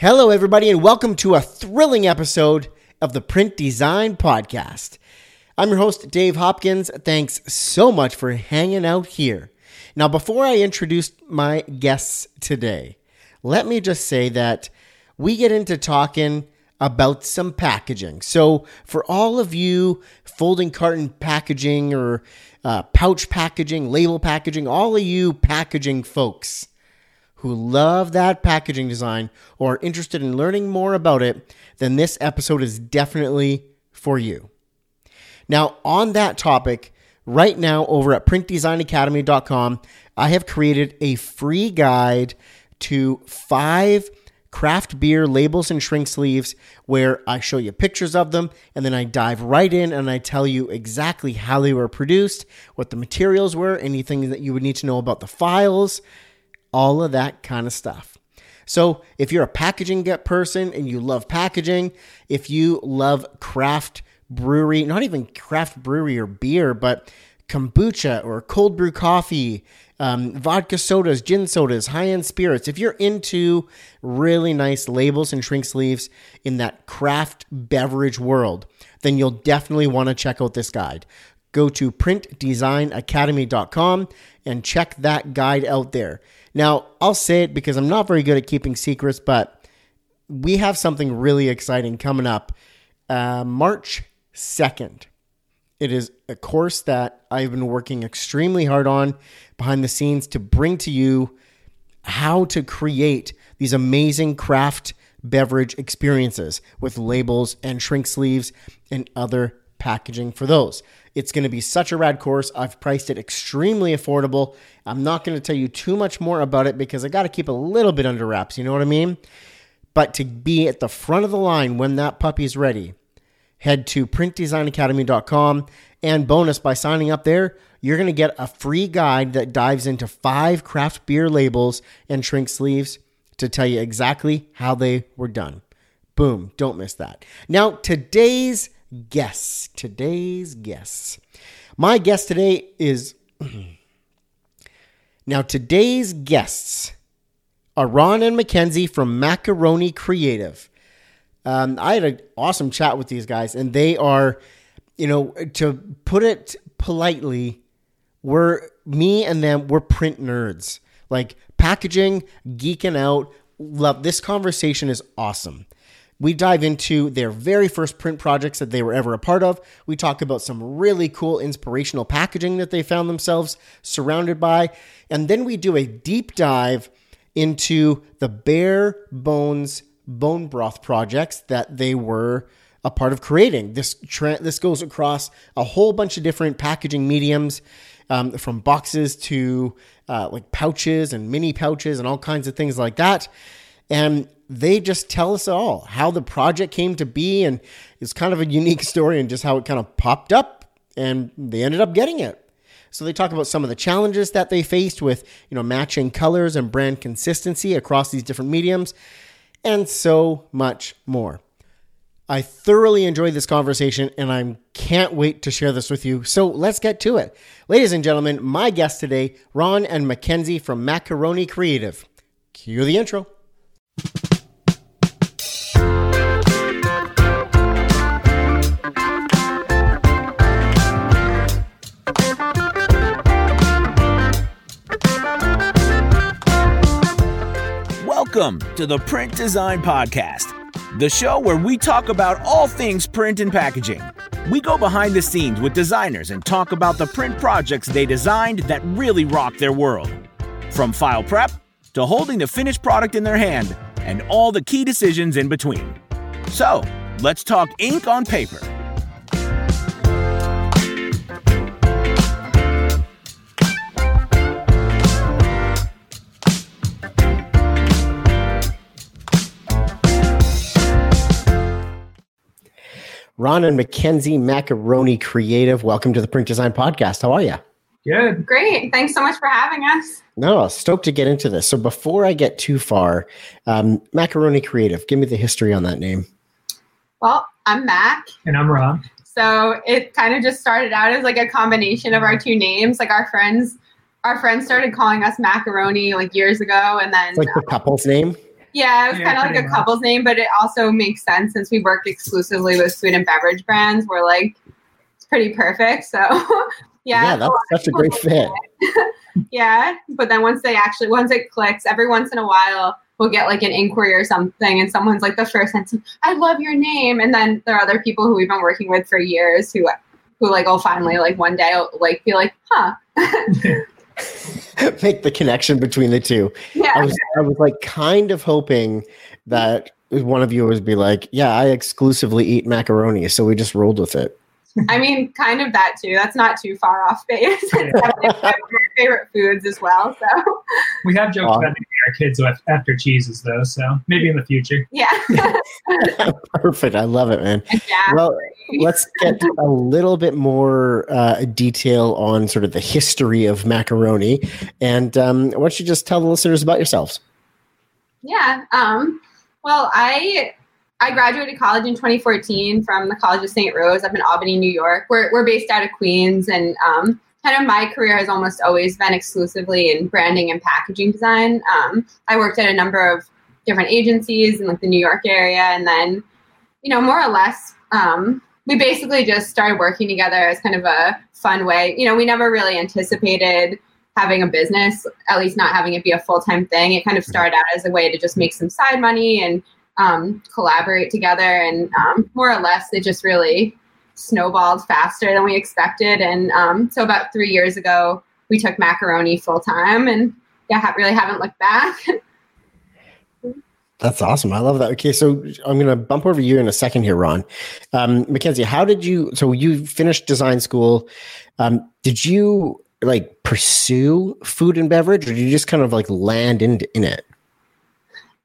Hello, everybody, and welcome to a thrilling episode of the Print Design Podcast. I'm your host, Dave Hopkins. Thanks so much for hanging out here. Now, before I introduce my guests today, let me just say that we get into talking about some packaging. So, for all of you folding carton packaging or uh, pouch packaging, label packaging, all of you packaging folks, who love that packaging design or are interested in learning more about it, then this episode is definitely for you. Now, on that topic, right now over at printdesignacademy.com, I have created a free guide to five craft beer labels and shrink sleeves where I show you pictures of them and then I dive right in and I tell you exactly how they were produced, what the materials were, anything that you would need to know about the files, all of that kind of stuff. So, if you're a packaging get person and you love packaging, if you love craft brewery, not even craft brewery or beer, but kombucha or cold brew coffee, um, vodka sodas, gin sodas, high end spirits, if you're into really nice labels and shrink sleeves in that craft beverage world, then you'll definitely want to check out this guide. Go to printdesignacademy.com and check that guide out there. Now, I'll say it because I'm not very good at keeping secrets, but we have something really exciting coming up uh, March 2nd. It is a course that I've been working extremely hard on behind the scenes to bring to you how to create these amazing craft beverage experiences with labels and shrink sleeves and other packaging for those. It's going to be such a rad course. I've priced it extremely affordable. I'm not going to tell you too much more about it because I got to keep a little bit under wraps. You know what I mean? But to be at the front of the line when that puppy's ready, head to printdesignacademy.com. And bonus, by signing up there, you're going to get a free guide that dives into five craft beer labels and shrink sleeves to tell you exactly how they were done. Boom, don't miss that. Now, today's guests. Today's guests. My guest today is. now, today's guests are Ron and Mackenzie from Macaroni Creative. Um, I had an awesome chat with these guys, and they are, you know, to put it politely, we're me and them, we're print nerds. Like packaging, geeking out. Love this conversation is awesome. We dive into their very first print projects that they were ever a part of. We talk about some really cool inspirational packaging that they found themselves surrounded by. And then we do a deep dive into the bare bones bone broth projects that they were a part of creating. This tra- this goes across a whole bunch of different packaging mediums, um, from boxes to uh, like pouches and mini pouches and all kinds of things like that. And they just tell us all how the project came to be. And it's kind of a unique story and just how it kind of popped up and they ended up getting it. So they talk about some of the challenges that they faced with, you know, matching colors and brand consistency across these different mediums and so much more. I thoroughly enjoyed this conversation and I can't wait to share this with you. So let's get to it. Ladies and gentlemen, my guests today, Ron and Mackenzie from Macaroni Creative. Cue the intro. Welcome to the Print Design Podcast, the show where we talk about all things print and packaging. We go behind the scenes with designers and talk about the print projects they designed that really rock their world. From file prep to holding the finished product in their hand and all the key decisions in between. So, let's talk ink on paper. Ron and Mackenzie Macaroni Creative. Welcome to the Print Design Podcast. How are you? Good. Great. Thanks so much for having us. No, stoked to get into this. So before I get too far, um, Macaroni Creative, give me the history on that name. Well, I'm Mac. And I'm Ron. So it kind of just started out as like a combination of our two names. Like our friends, our friends started calling us macaroni like years ago, and then It's like the couple's name. Yeah, it was Yeah, kind of like a much. couple's name, but it also makes sense since we work exclusively with food and beverage brands. We're like, it's pretty perfect. So, yeah. Yeah, that's such a great fit. Yeah, but then once they actually, once it clicks, every once in a while, we'll get like an inquiry or something, and someone's like the first sentence, "I love your name," and then there are other people who we've been working with for years who, who like, will finally like one day like be like, "Huh." Make the connection between the two. Yeah. I was I was like kind of hoping that one of you would be like, "Yeah, I exclusively eat macaroni," so we just rolled with it. I mean, kind of that too. That's not too far off base. It's definitely one of my favorite foods as well. So, We have joked Awesome. about naming our kids af- after cheeses, though. So maybe in the future. yeah. Perfect. I love it, man. yeah. Well, let's get a little bit more uh, detail on sort of the history of macaroni, and um, why don't you just tell the listeners about yourselves? Yeah. Um, well, I I graduated college in 2014 from the College of St. Rose up in Albany, New York. We're, we're based out of Queens, and um, kind of my career has almost always been exclusively in branding and packaging design. Um, I worked at a number of different agencies in like the New York area, and then, you know, more or less, um, we basically just started working together as kind of a fun way. You know, we never really anticipated having a business, at least not having it be a full time thing. It kind of started out as a way to just make some side money and um, collaborate together. And um, more or less, it just really snowballed faster than we expected. And um, so about three years ago, we took macaroni full time and yeah, really haven't looked back. That's awesome. I love that. Okay, so I'm going to bump over you in a second here, Ron. Um, Mackenzie, how did you? So you finished design school. Um, did you like pursue food and beverage, or did you just kind of like land in in it?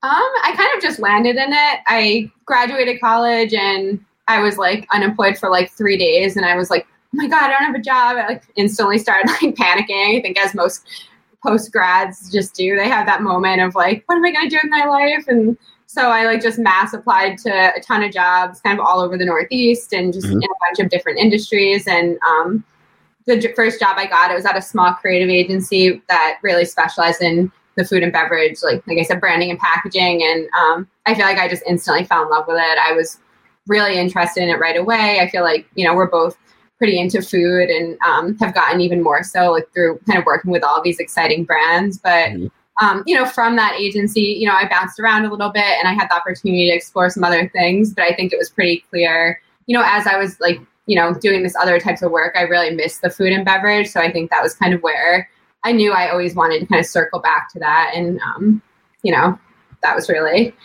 Um, I kind of just landed in it. I graduated college and I was like unemployed for like three days, and I was like, "Oh my god, I don't have a job!" I like instantly started like panicking. I think as most post grads just do, they have that moment of like, "What am I going to do with my life?" And so I like just mass applied to a ton of jobs, kind of all over the Northeast, and just Mhm. in a bunch of different industries. And um, the first job I got, it was at a small creative agency that really specialized in the food and beverage, like like I said, branding and packaging. And um, I feel like I just instantly fell in love with it. I was really interested in it right away. I feel like you know we're both pretty into food and um, have gotten even more so like through kind of working with all these exciting brands. But Mhm. um, you know, from that agency, you know, I bounced around a little bit and I had the opportunity to explore some other things. But I think it was pretty clear, you know, as I was like you know doing this other types of work, I really missed the food and beverage. So I think that was kind of where I knew I always wanted to kind of circle back to that, and um, you know, that was really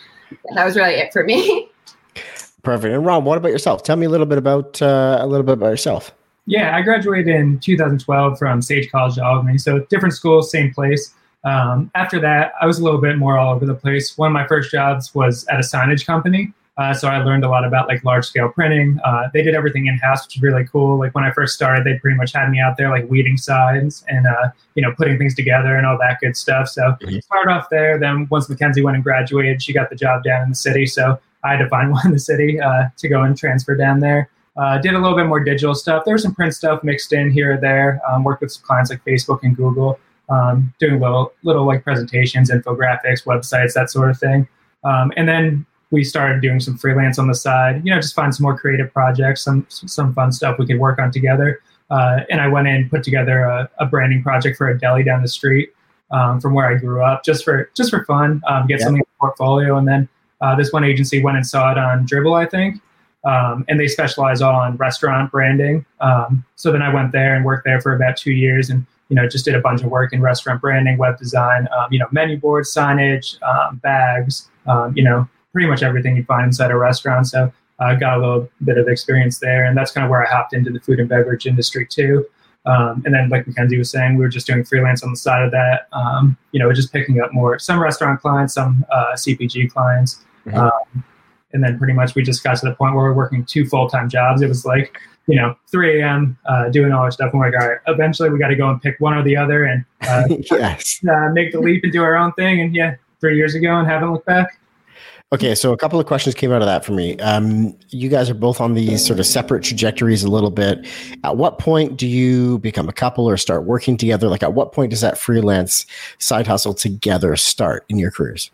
that was really it for me. Perfect. And Ron, what about yourself? Tell me a little bit about uh, a little bit about yourself. Yeah, I graduated in 2012 from Sage College Albany, so different school, same place. Um, after that, I was a little bit more all over the place. One of my first jobs was at a signage company, uh, so I learned a lot about like large scale printing. Uh, they did everything in house, which is really cool. Like when I first started, they pretty much had me out there like weeding signs and uh, you know putting things together and all that good stuff. So Mhm. started off there. Then once Mackenzie went and graduated, she got the job down in the city, so I had to find one in the city uh, to go and transfer down there. Uh, did a little bit more digital stuff. There was some print stuff mixed in here or there. Um, worked with some clients like Facebook and Google, um, doing little little like presentations, infographics, websites, that sort of thing. Um, and then we started doing some freelance on the side. You know, just find some more creative projects, some some fun stuff we could work on together. Uh, and I went in and put together a, a branding project for a deli down the street um, from where I grew up, just for just for fun, um, get Yeah. something in the portfolio. And then uh, this one agency went and saw it on Dribbble, I think um, and they specialize on restaurant branding. Um, so then I went there and worked there for about two years, and you know just did a bunch of work in restaurant branding, web design, um, you know menu boards, signage, um, bags, um, you know pretty much everything you find inside a restaurant. So I got a little bit of experience there, and that's kind of where I hopped into the food and beverage industry too. Um, and then, like Mackenzie was saying, we were just doing freelance on the side of that. Um, you know, just picking up more some restaurant clients, some uh, CPG clients. Mhm. Um, and then pretty much we just got to the point where we're working two full time jobs. It was like, you know, 3 a.m. Uh, doing all our stuff. And we're like, all right, eventually we got to go and pick one or the other and uh, yes. uh, make the leap and do our own thing. And yeah, three years ago and haven't looked back. Okay, so a couple of questions came out of that for me. Um, you guys are both on these sort of separate trajectories a little bit. At what point do you become a couple or start working together? Like, at what point does that freelance side hustle together start in your careers?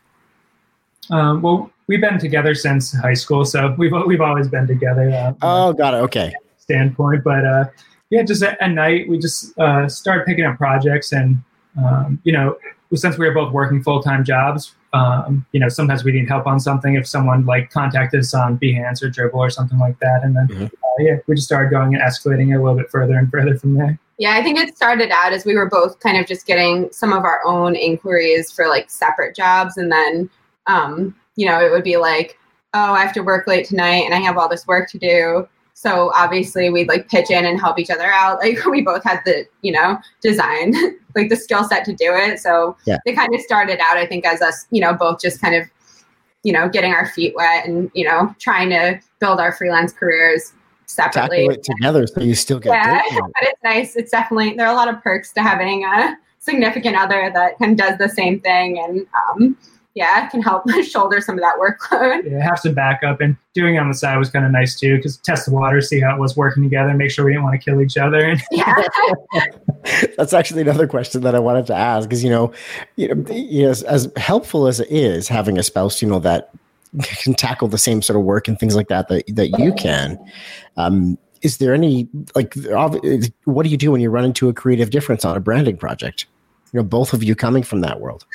Um, well, we've been together since high school, so we've we've always been together. Uh, oh, got it. Okay. Standpoint, but uh, yeah, just at, at, night we just uh, started picking up projects, and um, you know, since we were both working full time jobs, um, you know, sometimes we need help on something if someone like contacted us on Behance or Dribbble or something like that, and then mm-hmm. uh, yeah, we just started going and escalating it a little bit further and further from there. Yeah, I think it started out as we were both kind of just getting some of our own inquiries for like separate jobs, and then um, you know, it would be like, oh, I have to work late tonight, and I have all this work to do. So obviously we'd like pitch in and help each other out. Like we both had the, you know, design, like the skill set to do it. So yeah. they kind of started out, I think, as us, you know, both just kind of, you know, getting our feet wet and, you know, trying to build our freelance careers separately. it together so you still get yeah, but it's nice. It's definitely there are a lot of perks to having a significant other that kind of does the same thing and um, yeah, can help shoulder some of that workload. Yeah, have some backup and doing it on the side was kind of nice too because test the water, see how it was working together, make sure we didn't want to kill each other. Yeah. That's actually another question that I wanted to ask because you know, you know, yes, as helpful as it is having a spouse, you know, that can tackle the same sort of work and things like that that that you can. Um, is there any like what do you do when you run into a creative difference on a branding project? You know, both of you coming from that world.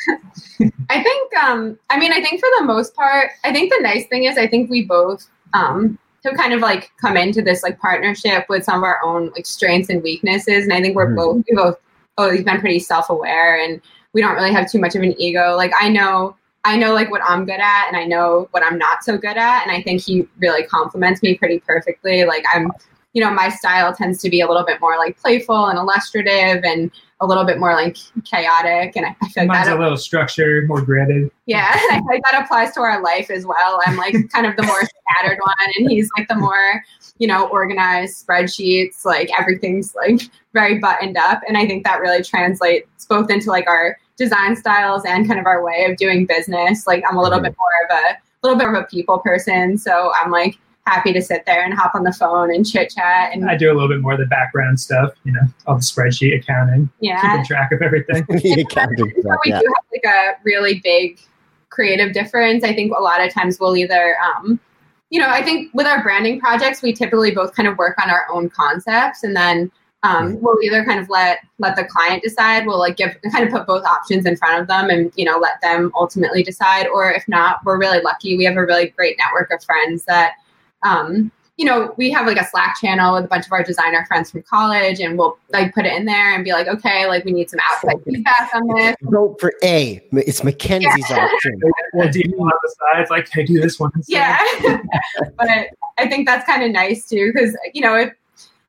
I think, um, I mean, I think for the most part, I think the nice thing is I think we both um, to kind of like come into this like partnership with some of our own like strengths and weaknesses, and I think we're mm-hmm. both we both always been pretty self aware, and we don't really have too much of an ego. Like I know. I know like what I'm good at and I know what I'm not so good at and I think he really complements me pretty perfectly. Like I'm you know, my style tends to be a little bit more like playful and illustrative and a little bit more like chaotic. And I, I feel like Mine's that a little structured, more gridded. Yeah, I feel like that applies to our life as well. I'm like kind of the more scattered one, and he's like the more, you know, organized spreadsheets. Like everything's like very buttoned up, and I think that really translates both into like our design styles and kind of our way of doing business. Like I'm a little mm-hmm. bit more of a little bit of a people person, so I'm like happy to sit there and hop on the phone and chit chat. And I do a little bit more of the background stuff, you know, all the spreadsheet accounting, yeah, keeping track of everything. the accounting stuff, we yeah. do have like a really big creative difference. I think a lot of times we'll either, um, you know, I think with our branding projects, we typically both kind of work on our own concepts, and then um, we'll either kind of let let the client decide. We'll like give kind of put both options in front of them, and you know, let them ultimately decide. Or if not, we're really lucky. We have a really great network of friends that um, you know, we have like a Slack channel with a bunch of our designer friends from college, and we'll like put it in there and be like, okay, like we need some outside feedback on this. Vote for A. It's Mackenzie's yeah. option. Well, do you on the sides like, hey, do this one? Instead. Yeah, but I think that's kind of nice too, because you know, if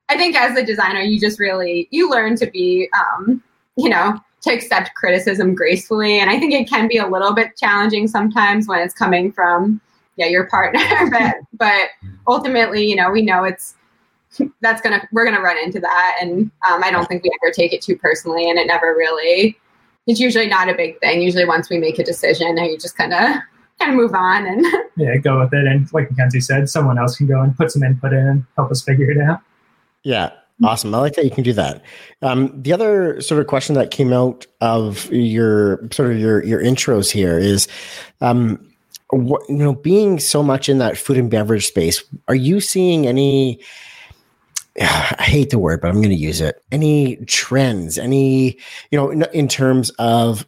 I think as a designer, you just really you learn to be, um, you know, to accept criticism gracefully, and I think it can be a little bit challenging sometimes when it's coming from yeah your partner but but ultimately you know we know it's that's gonna we're gonna run into that. And um, i don't think we ever take it too personally and it never really it's usually not a big thing. Usually once we make a decision and you just kind of kind of move on and yeah go with it. And like mackenzie said someone else can go and put some input in and help us figure it out. Yeah. Awesome. I like that you can do that. Um, the other sort of question that came out of your sort of your your intros here is um, what, you know, being so much in that food and beverage space, are you seeing any? I hate the word, but I'm going to use it. Any trends? Any you know, in, in terms of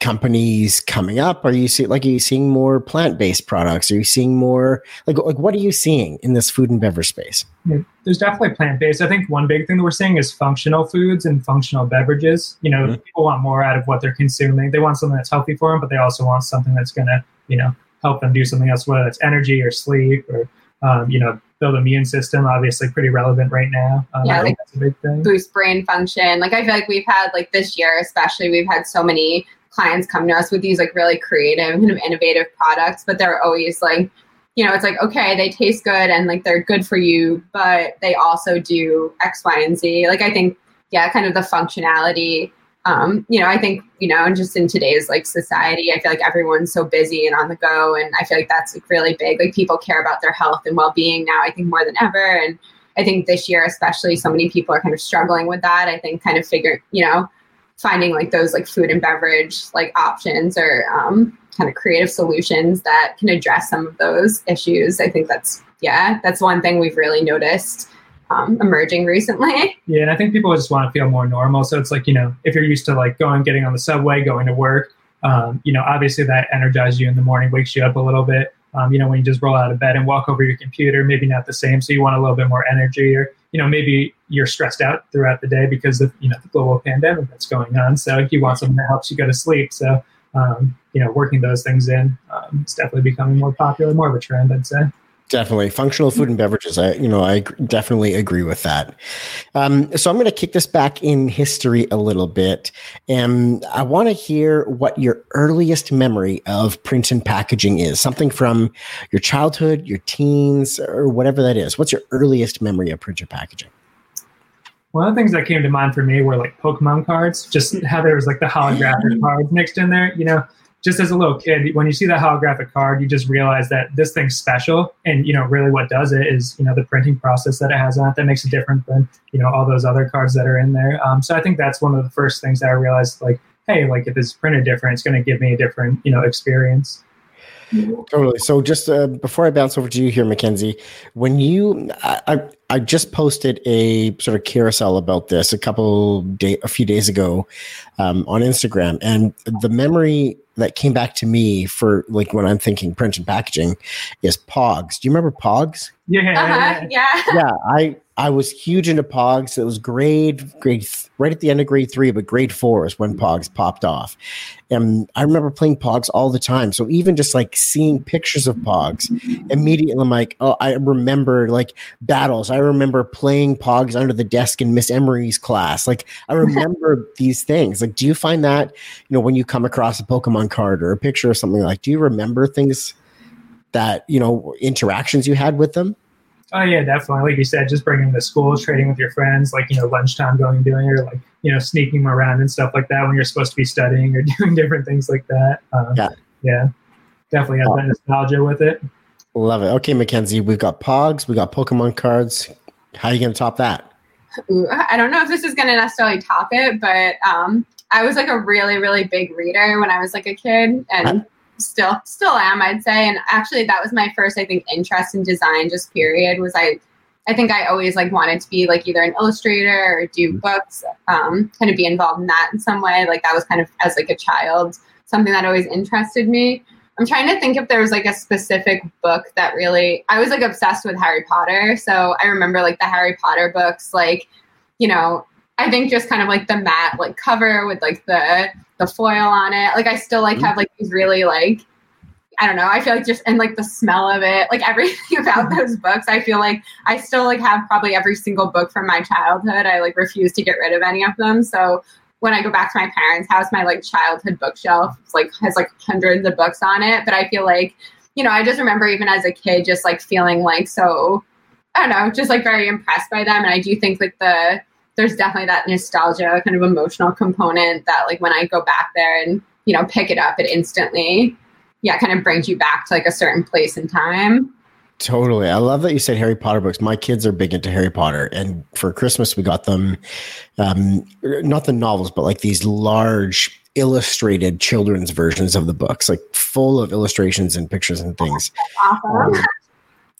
companies coming up? Are you see like are you seeing more plant based products? Are you seeing more like like what are you seeing in this food and beverage space? Yeah, there's definitely plant based. I think one big thing that we're seeing is functional foods and functional beverages. You know, mm-hmm. people want more out of what they're consuming. They want something that's healthy for them, but they also want something that's going to you know help them do something else, whether it's energy or sleep or um, you know build immune system. Obviously, pretty relevant right now. Um, yeah, like that's a big thing. Boost brain function. Like I feel like we've had like this year, especially, we've had so many clients come to us with these like really creative kind of innovative products, but they're always like you know, it's like, okay, they taste good and like they're good for you, but they also do X, Y, and Z. Like, I think, yeah, kind of the functionality um, you know, I think, you know, and just in today's like society, I feel like everyone's so busy and on the go. And I feel like that's like really big. Like people care about their health and well being now, I think more than ever. And I think this year, especially, so many people are kind of struggling with that. I think kind of figure, you know, finding like those like food and beverage like options or um, kind of creative solutions that can address some of those issues. I think that's yeah, that's one thing we've really noticed um, emerging recently. Yeah, and I think people just want to feel more normal. So it's like you know, if you're used to like going, getting on the subway, going to work, um, you know, obviously that energizes you in the morning, wakes you up a little bit. Um, you know, when you just roll out of bed and walk over your computer, maybe not the same. So you want a little bit more energy, or you know, maybe you're stressed out throughout the day because of you know the global pandemic that's going on. So you want something that helps you go to sleep. So um, you know, working those things in, um, it's definitely becoming more popular, more of a trend, I'd say. Definitely functional food and beverages. I, you know, I definitely agree with that. Um, so I'm going to kick this back in history a little bit, and I want to hear what your earliest memory of print and packaging is. Something from your childhood, your teens, or whatever that is. What's your earliest memory of print and packaging? One of the things that came to mind for me were like Pokemon cards, just how there was like the holographic cards mixed in there. You know, just as a little kid, when you see that holographic card, you just realize that this thing's special. And, you know, really what does it is, you know, the printing process that it has on it that makes it different than, you know, all those other cards that are in there. Um, so I think that's one of the first things that I realized, like, hey, like if it's printed different, it's going to give me a different, you know, experience. Totally. So just uh, before I bounce over to you here, Mackenzie, when you, I, I just posted a sort of carousel about this a couple day, a few days ago, um, on Instagram, and the memory that came back to me for like when I'm thinking print and packaging is Pogs. Do you remember Pogs? Yeah. Uh-huh, yeah. Yeah. I I was huge into Pogs. It was grade grade right at the end of grade three, but grade four is when Pogs popped off. And I remember playing Pogs all the time. So even just like seeing pictures of Pogs, immediately I'm like, oh, I remember like battles. I remember playing Pogs under the desk in Miss Emery's class. Like I remember these things. Like, do you find that you know when you come across a Pokemon card or a picture or something like? Do you remember things that you know interactions you had with them? Oh yeah, definitely. Like you said, just bringing the school, trading with your friends, like you know, lunchtime going and doing it, or like you know, sneaking around and stuff like that when you're supposed to be studying or doing different things like that. Um, yeah, yeah, definitely has that nostalgia with it. Love it. Okay, Mackenzie, we've got Pogs, we got Pokemon cards. How are you going to top that? Ooh, I don't know if this is going to necessarily top it, but um, I was like a really, really big reader when I was like a kid, and still still am i'd say and actually that was my first i think interest in design just period was i i think i always like wanted to be like either an illustrator or do mm-hmm. books um, kind of be involved in that in some way like that was kind of as like a child something that always interested me i'm trying to think if there was like a specific book that really i was like obsessed with harry potter so i remember like the harry potter books like you know i think just kind of like the matte like cover with like the the foil on it. Like I still like have like these really like I don't know. I feel like just and like the smell of it, like everything about mm-hmm. those books. I feel like I still like have probably every single book from my childhood. I like refuse to get rid of any of them. So when I go back to my parents' house, my like childhood bookshelf like has like hundreds of books on it. But I feel like, you know, I just remember even as a kid just like feeling like so I don't know, just like very impressed by them. And I do think like the there's definitely that nostalgia kind of emotional component that like when I go back there and you know pick it up, it instantly yeah kind of brings you back to like a certain place in time. Totally. I love that you said Harry Potter books. My kids are big into Harry Potter. And for Christmas, we got them, um, not the novels, but like these large illustrated children's versions of the books, like full of illustrations and pictures and things. Awesome. Um,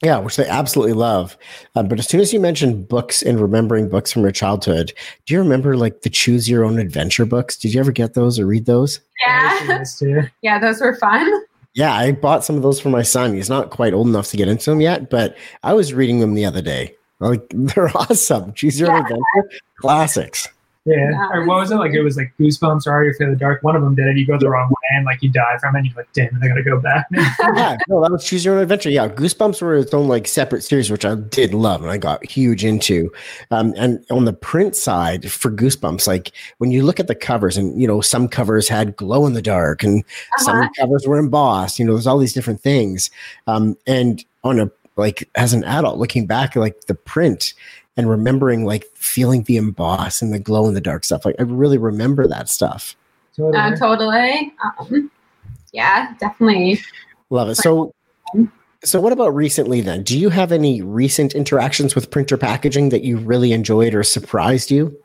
yeah, which they absolutely love. Um, but as soon as you mentioned books and remembering books from your childhood, do you remember like the Choose Your Own Adventure books? Did you ever get those or read those? Yeah. yeah, those were fun. Yeah, I bought some of those for my son. He's not quite old enough to get into them yet, but I was reading them the other day. Like they're awesome. Choose Your Own Adventure classics. Yeah. Or what was it like? It was like Goosebumps or Are You Afraid of the Dark. One of them did it. You go the wrong way and like you die from it. And you're like, damn, I gotta go back. yeah, no, that was Choose Your Own Adventure. Yeah, Goosebumps were its own like separate series, which I did love and I got huge into. Um, and on the print side for Goosebumps, like when you look at the covers, and you know, some covers had glow in the dark, and uh-huh. some covers were embossed. You know, there's all these different things. Um, and on a like as an adult looking back, like the print and remembering like feeling the emboss and the glow in the dark stuff. Like I really remember that stuff. Totally. Uh, totally. Um, yeah, definitely. Love it. So, so what about recently then? Do you have any recent interactions with printer packaging that you really enjoyed or surprised you?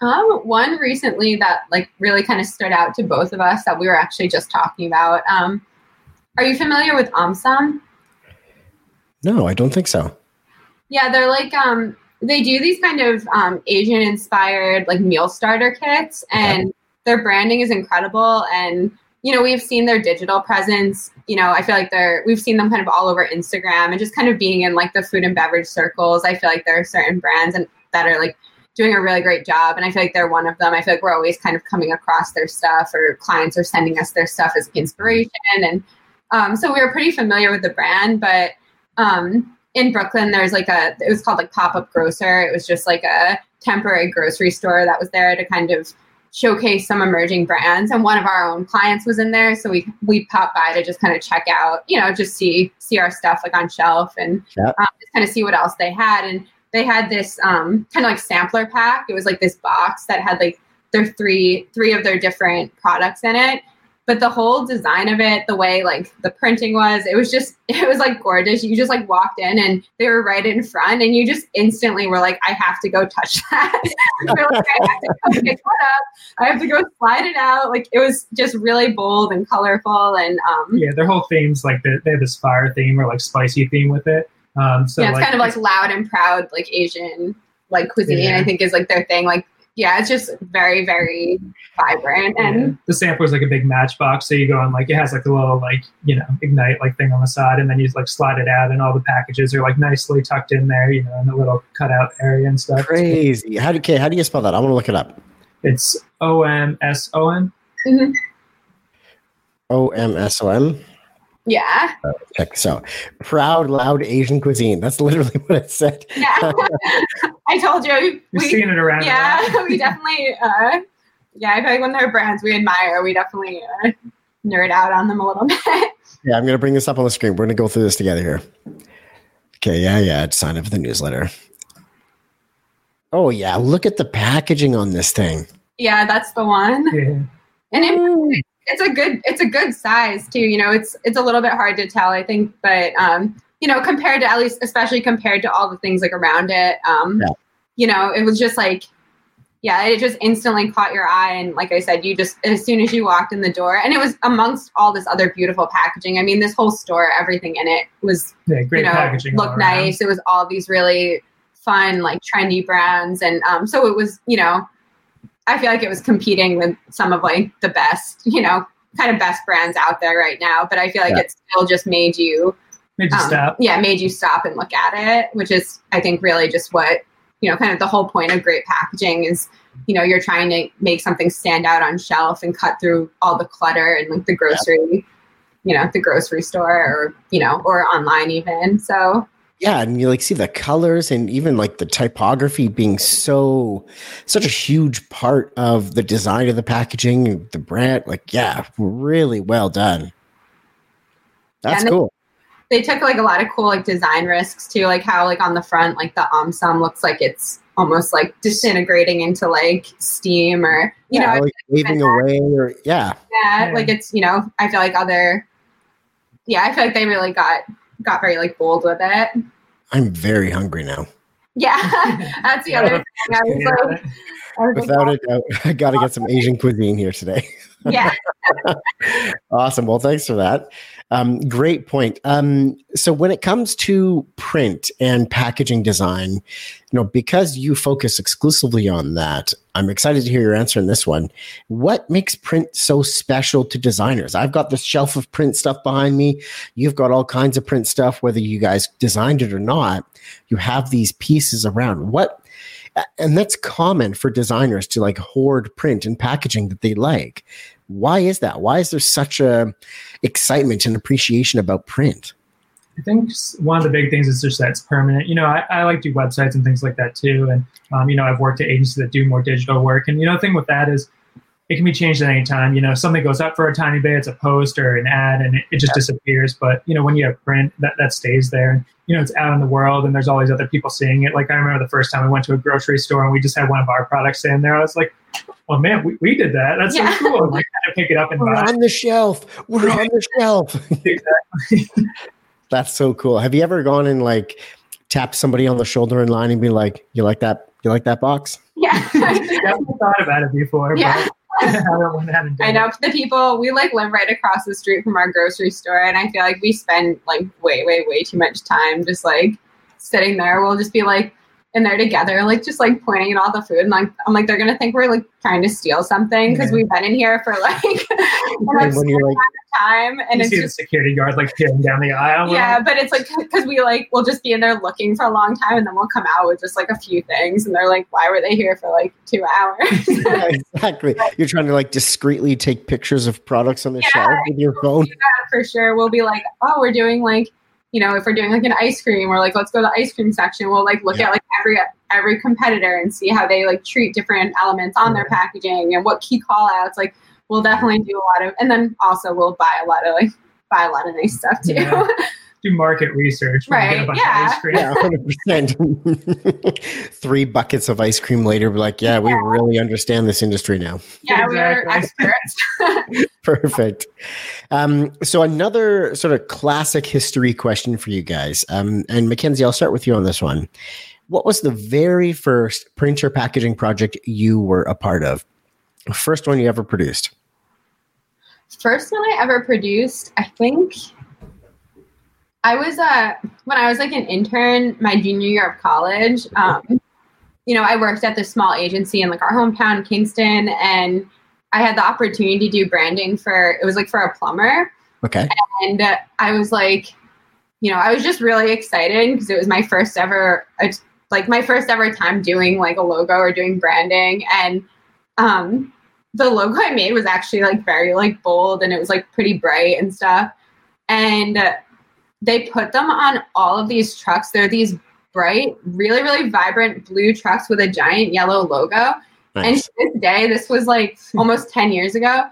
Um, one recently that like really kind of stood out to both of us that we were actually just talking about. Um, are you familiar with Omsom? No, I don't think so. Yeah, they're like um, they do these kind of um, Asian inspired like meal starter kits, and their branding is incredible. And you know, we've seen their digital presence. You know, I feel like they're we've seen them kind of all over Instagram and just kind of being in like the food and beverage circles. I feel like there are certain brands and that are like doing a really great job. And I feel like they're one of them. I feel like we're always kind of coming across their stuff or clients are sending us their stuff as inspiration. And um, so we were pretty familiar with the brand, but um, in Brooklyn, there's like a, it was called like pop up grocer. It was just like a temporary grocery store that was there to kind of showcase some emerging brands. And one of our own clients was in there. So we, we popped by to just kind of check out, you know, just see, see our stuff like on shelf and yep. um, just kind of see what else they had. And they had this um, kind of like sampler pack. It was like this box that had like their three three of their different products in it. But the whole design of it, the way like the printing was, it was just it was like gorgeous. You just like walked in and they were right in front, and you just instantly were like, I have to go touch that. like, I have to go pick that up. I have to go slide it out. Like it was just really bold and colorful, and um, yeah, their whole themes like they, they have this fire theme or like spicy theme with it. Um, so yeah, it's like, kind of like loud and proud, like Asian like cuisine. Yeah. I think is like their thing. Like yeah, it's just very very vibrant and yeah. the sample is like a big matchbox. So you go on like it has like a little like you know ignite like thing on the side, and then you like slide it out, and all the packages are like nicely tucked in there, you know, in the little cutout area and stuff. Crazy. How do okay, how do you spell that? I want to look it up. It's O M S O N. Mm-hmm. O M S O M. Yeah. Check so proud, loud Asian cuisine. That's literally what it said. Yeah. I told you. You're we, seeing it around. Yeah, we definitely. Uh, yeah, I feel like when there are brands we admire, we definitely uh, nerd out on them a little bit. yeah, I'm gonna bring this up on the screen. We're gonna go through this together here. Okay. Yeah. Yeah. Sign up for the newsletter. Oh yeah, look at the packaging on this thing. Yeah, that's the one. Yeah. And it, it's a good it's a good size too. You know, it's it's a little bit hard to tell, I think, but um, you know, compared to at least especially compared to all the things like around it, um, yeah. you know, it was just like yeah, it just instantly caught your eye. And like I said, you just, as soon as you walked in the door, and it was amongst all this other beautiful packaging. I mean, this whole store, everything in it was, yeah, great you know, packaging. Looked nice. It was all these really fun, like trendy brands. And um, so it was, you know, I feel like it was competing with some of like the best, you know, kind of best brands out there right now. But I feel like yeah. it still just made you made you um, stop. Yeah, made you stop and look at it, which is I think really just what you know, kind of the whole point of great packaging is, you know, you're trying to make something stand out on shelf and cut through all the clutter and like the grocery, yeah. you know, the grocery store or you know, or online even. So yeah and you like see the colors and even like the typography being so such a huge part of the design of the packaging the brand like yeah really well done that's cool they, they, took like a lot of cool like design risks too like how like on the front like the omsom looks like it's almost like disintegrating into like steam or you yeah, know like waving away or yeah. yeah yeah like it's you know i feel like other yeah i feel like they really got got very like bold with it. I'm very hungry now. Yeah, that's the other thing. I was like, I was Without like, a oh, doubt, I got to get some Asian cuisine here today. Yeah. awesome. Well, thanks for that. Um, great point. Um, so when it comes to print and packaging design, you know, because you focus exclusively on that, I'm excited to hear your answer in this one. What makes print so special to designers? I've got this shelf of print stuff behind me. You've got all kinds of print stuff, whether you guys designed it or not. You have these pieces around. What and that's common for designers to like hoard print and packaging that they like why is that? Why is there such a excitement and appreciation about print? I think one of the big things is just that it's permanent. You know, I, I like do websites and things like that too. And, um, you know, I've worked at agencies that do more digital work. And, you know, the thing with that is it can be changed at any time. You know, something goes up for a tiny bit, it's a post or an ad, and it, it just yeah. disappears. But, you know, when you have print, that, that stays there. And, you know, it's out in the world and there's all these other people seeing it. Like I remember the first time I went to a grocery store and we just had one of our products in there. I was like, well, man, we, we did that. That's yeah. so cool. Like, kind of pick it up and We're buy. on the shelf. We're on the shelf. exactly. That's so cool. Have you ever gone and like tapped somebody on the shoulder in line and be like, you like that You like that box? Yeah. Definitely thought about it before. Yeah. But I don't haven't done I know the people we like live right across the street from our grocery store, and I feel like we spend like way, way, way too much time just like sitting there. We'll just be like in there together, like just like pointing at all the food, and like I'm like they're gonna think we're like trying to steal something because Yeah. we've been in here for like an And when you're like, time, and you it's see just the security guard like peering down the aisle. Yeah, but it's like because we like we'll just be in there looking for a long time, and then we'll come out with just like a few things, and they're like, "Why were they here for like two hours?" yeah, exactly. You're trying to like discreetly take pictures of products on the Yeah. shelf with your phone. for sure. We'll be like, oh, we're doing like, you know, if we're doing like an ice cream, we're like, let's go to the ice cream section. We'll like look Yeah. at like every every competitor and see how they like treat different elements on their packaging and what key call outs. Like, we'll definitely do a lot of, and then also we'll buy a lot of like buy a lot of nice stuff too. Yeah. do market research. when get a Right, bunch yeah. Of ice cream. Yeah, hundred percent. Three buckets of ice cream later, we're like, yeah, we really understand this industry now. yeah, we are experts. Perfect. Um, so another sort of classic history question for you guys. Um, and Mackenzie, I'll start with you on this one. What was the very first printer packaging project you were a part of? First one you ever produced? First one I ever produced, I think I was uh when I was like an intern my junior year of college. Um, you know, I worked at this small agency in like our hometown, Kingston, and I had the opportunity to do branding for it was like for a plumber, Okay. and uh, I was like, you know, I was just really excited because it was my first ever, like my first ever time doing like a logo or doing branding, and um, the logo I made was actually like very like bold and it was like pretty bright and stuff, and uh, they put them on all of these trucks. They're these bright, really, really vibrant blue trucks with a giant yellow logo. And to this day, this was like almost 10 years ago.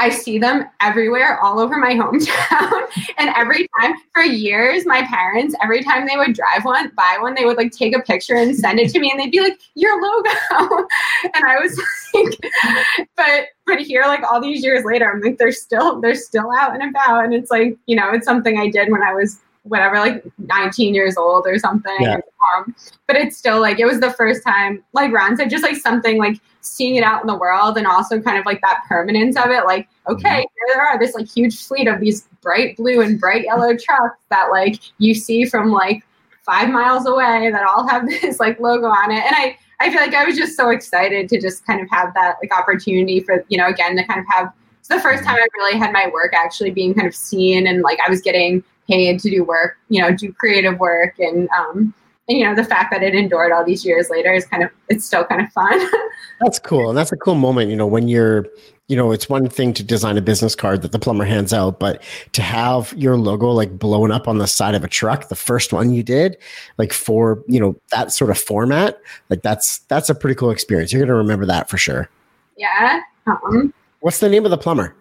I see them everywhere, all over my hometown. and every time, for years, my parents, every time they would drive one, buy one, they would like take a picture and send it to me, and they'd be like, "Your logo." and I was like, "But, but here, like all these years later, I'm like, they're still, they're still out and about." And it's like, you know, it's something I did when I was whatever, like 19 years old or something. Yeah. Um, but it's still like it was the first time, like Ron said, just like something like seeing it out in the world and also kind of like that permanence of it. Like, okay, here there are this like huge fleet of these bright blue and bright yellow trucks that like you see from like five miles away that all have this like logo on it. And I, I feel like I was just so excited to just kind of have that like opportunity for, you know, again, to kind of have it's the first time I really had my work actually being kind of seen and like I was getting paid to do work, you know, do creative work and um you know the fact that it endured all these years later is kind of it's still kind of fun. That's cool. And that's a cool moment, you know, when you're, you know, it's one thing to design a business card that the plumber hands out, but to have your logo like blown up on the side of a truck, the first one you did, like for, you know, that sort of format, like that's that's a pretty cool experience. You're gonna remember that for sure. yeah. Um, What's the name of the plumber?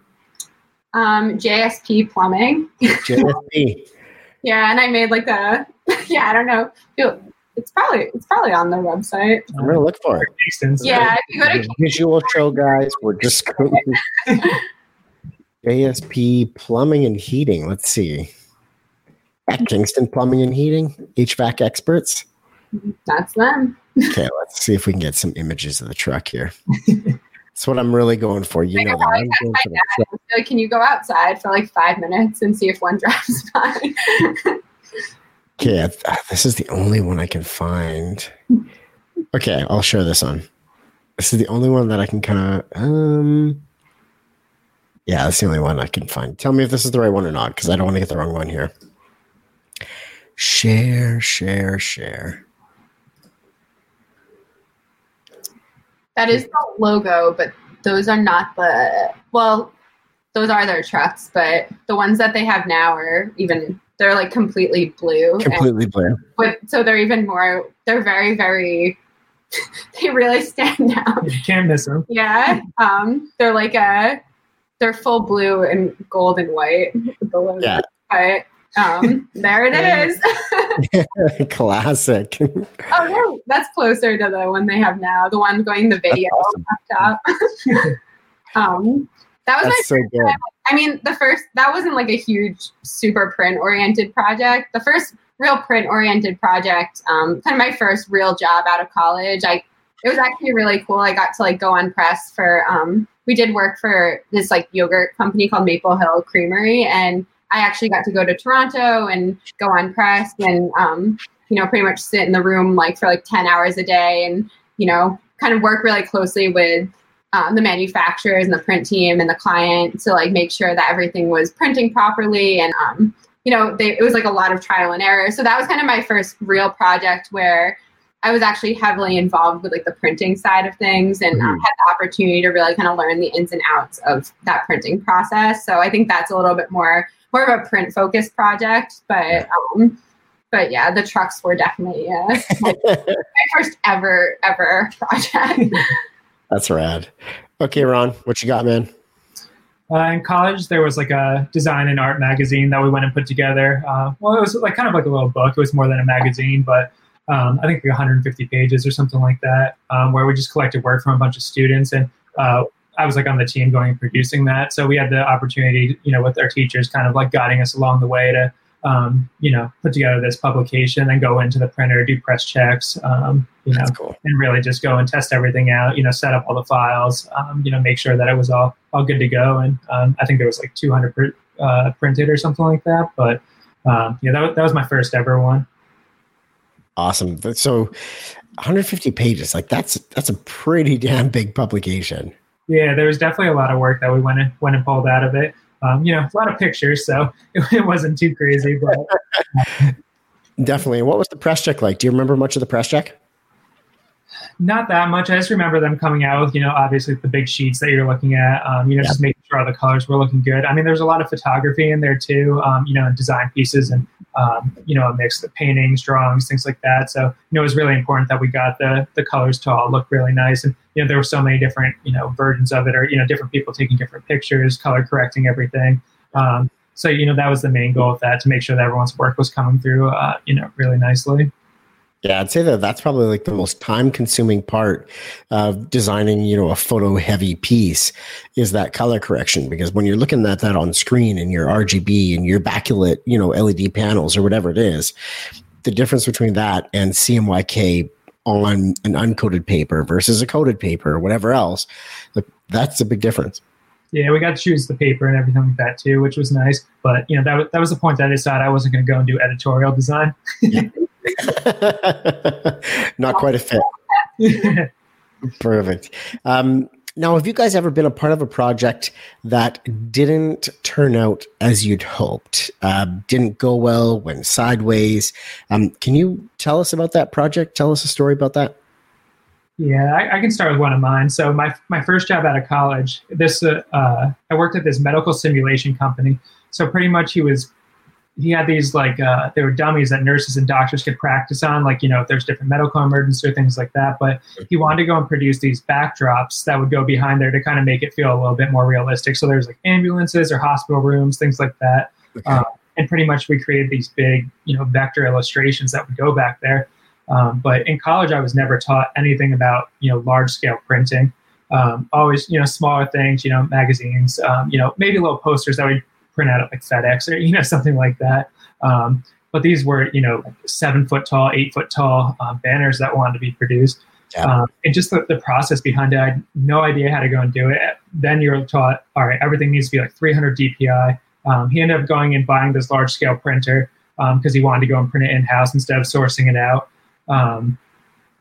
um, JSP plumbing. JSP. Yeah, and I made like a yeah, I don't know. It's probably it's probably on their website. I'm gonna look for it. Yeah, if you go to Visual show guys. We're just going JSP plumbing and heating. Let's see. At Kingston Plumbing and Heating, HVAC experts. that's them. Okay, let's see if we can get some images of the truck here. That's what I'm really going for. You I know could that. probably I'm going for the dad and be like, can you go outside for like five minutes and see if one drives by? Okay, this is the only one I can find. Okay, I'll share this on. This is the only one that I can kind of. Um, yeah, that's the only one I can find. Tell me if this is the right one or not, because I don't want to get the wrong one here. Share, share, share. That is the logo, but those are not the well, those are their trucks, but the ones that they have now are even they're like completely blue. and- Completely blue. but so they're even more they're very, very they really stand out. you can't miss them. Yeah. Um they're like a they're full blue and gold and white with. Yeah. But um there it is. Classic. oh no, that's closer to the one they have now, the one going the video awesome. up top. um that was my That's so good. I mean, the first that wasn't like a huge super print oriented project. The first real print oriented project, um, kind of my first real job out of college. I it was actually really cool. I got to like go on press for um, we did work for this like yogurt company called Maple Hill Creamery, and I actually got to go to Toronto and go on press and um, you know pretty much sit in the room like for like ten hours a day and you know kind of work really closely with um, the manufacturers and the print team and the client to like make sure that everything was printing properly and um, you know they, it was like a lot of trial and error. So that was kind of my first real project where i was actually heavily involved with like the printing side of things and um, had the opportunity to really kind of learn the ins and outs of that printing process. So i think that's a little bit more more of a print focused project but um, but yeah the trucks were definitely uh, my, my first ever ever project That's rad. Okay, Ron, what you got, man? Uh, in college, there was like a design and art magazine that we went and put together. Uh, well, it was like kind of like a little book. It was more than a magazine, but um, I think like 150 pages or something like that, um, where we just collected work from a bunch of students. And uh, I was like on the team going and producing that. So we had the opportunity, you know, with our teachers kind of like guiding us along the way to um, you know, put together this publication and go into the printer, do press checks, um, you know, cool. and really just go and test everything out, you know, set up all the files, um, you know, make sure that it was all, all good to go. And um, I think there was like 200 pr- uh, printed or something like that. But um, yeah, that, was, that was my first ever one. Awesome. So 150 pages, like that's, that's a pretty damn big publication. Yeah, there was definitely a lot of work that we went and, went and pulled out of it um, you know, a lot of pictures, so it, it wasn't too crazy. But definitely, what was the press check like? Do you remember much of the press check? Not that much. I just remember them coming out with, you know, obviously the big sheets that you're looking at. Um, you know, yeah. just making sure all the colors were looking good. I mean, there's a lot of photography in there too. Um, you know, and design pieces and um, you know a mix of paintings, drawings, things like that. So you know, it was really important that we got the the colors to all look really nice. And you know, there were so many different you know versions of it, or you know, different people taking different pictures, color correcting everything. Um, so you know, that was the main goal of that to make sure that everyone's work was coming through, uh, you know, really nicely. Yeah, I'd say that that's probably like the most time consuming part of designing, you know, a photo heavy piece is that color correction. Because when you're looking at that on screen and your RGB and your backlit, you know, LED panels or whatever it is, the difference between that and CMYK on an uncoated paper versus a coated paper or whatever else, like that's a big difference. Yeah, we got to choose the paper and everything like that too, which was nice. But you know, that was that was the point that I decided I wasn't going to go and do editorial design. Not quite a fit. Perfect. Um, now, have you guys ever been a part of a project that didn't turn out as you'd hoped? Uh, didn't go well, went sideways? Um, can you tell us about that project? Tell us a story about that. Yeah, I, I, can start with one of mine. So my my first job out of college, this uh, uh, I worked at this medical simulation company. So pretty much he was he had these like uh, they were dummies that nurses and doctors could practice on, like you know if there's different medical emergencies or things like that. But he wanted to go and produce these backdrops that would go behind there to kind of make it feel a little bit more realistic. So there's like ambulances or hospital rooms, things like that. Okay. Um, and pretty much we created these big you know vector illustrations that would go back there. Um, but in college, I was never taught anything about you know large scale printing. Um, always you know smaller things, you know magazines, um, you know maybe little posters that we print out at like FedEx or you know something like that. Um, but these were you know seven foot tall, eight foot tall uh, banners that wanted to be produced. Yeah. Um, and just the, the, process behind it, I had no idea how to go and do it. Then you're taught, all right, everything needs to be like 300 DPI. Um, he ended up going and buying this large scale printer because um, he wanted to go and print it in house instead of sourcing it out.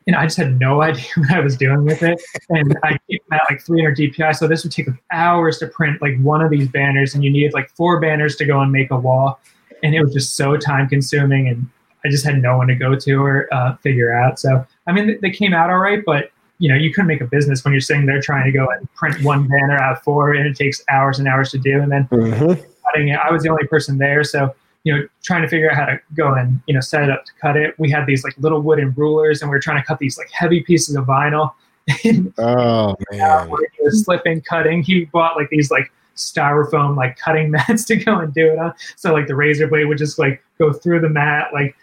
And I just had no idea what I was doing with it. And I keep at like 300 DPI, so this would take like hours to print like one of these banners, and you needed like four banners to go and make a wall, and it was just so time consuming, and I just had no one to go to or uh, figure out. So I mean, they came out all right, but you know, you couldn't make a business when you're sitting there trying to go and print one banner out of four, and it takes hours and hours to do, and then mm-hmm. I was the only person there, so you know, trying to figure out how to go and, you know, set it up to cut it. We had these like little wooden rulers and we were trying to cut these like heavy pieces of vinyl. oh man. he was slipping, cutting. He bought like these like styrofoam like cutting mats to go and do it on. So like the razor blade would just like go through the mat, like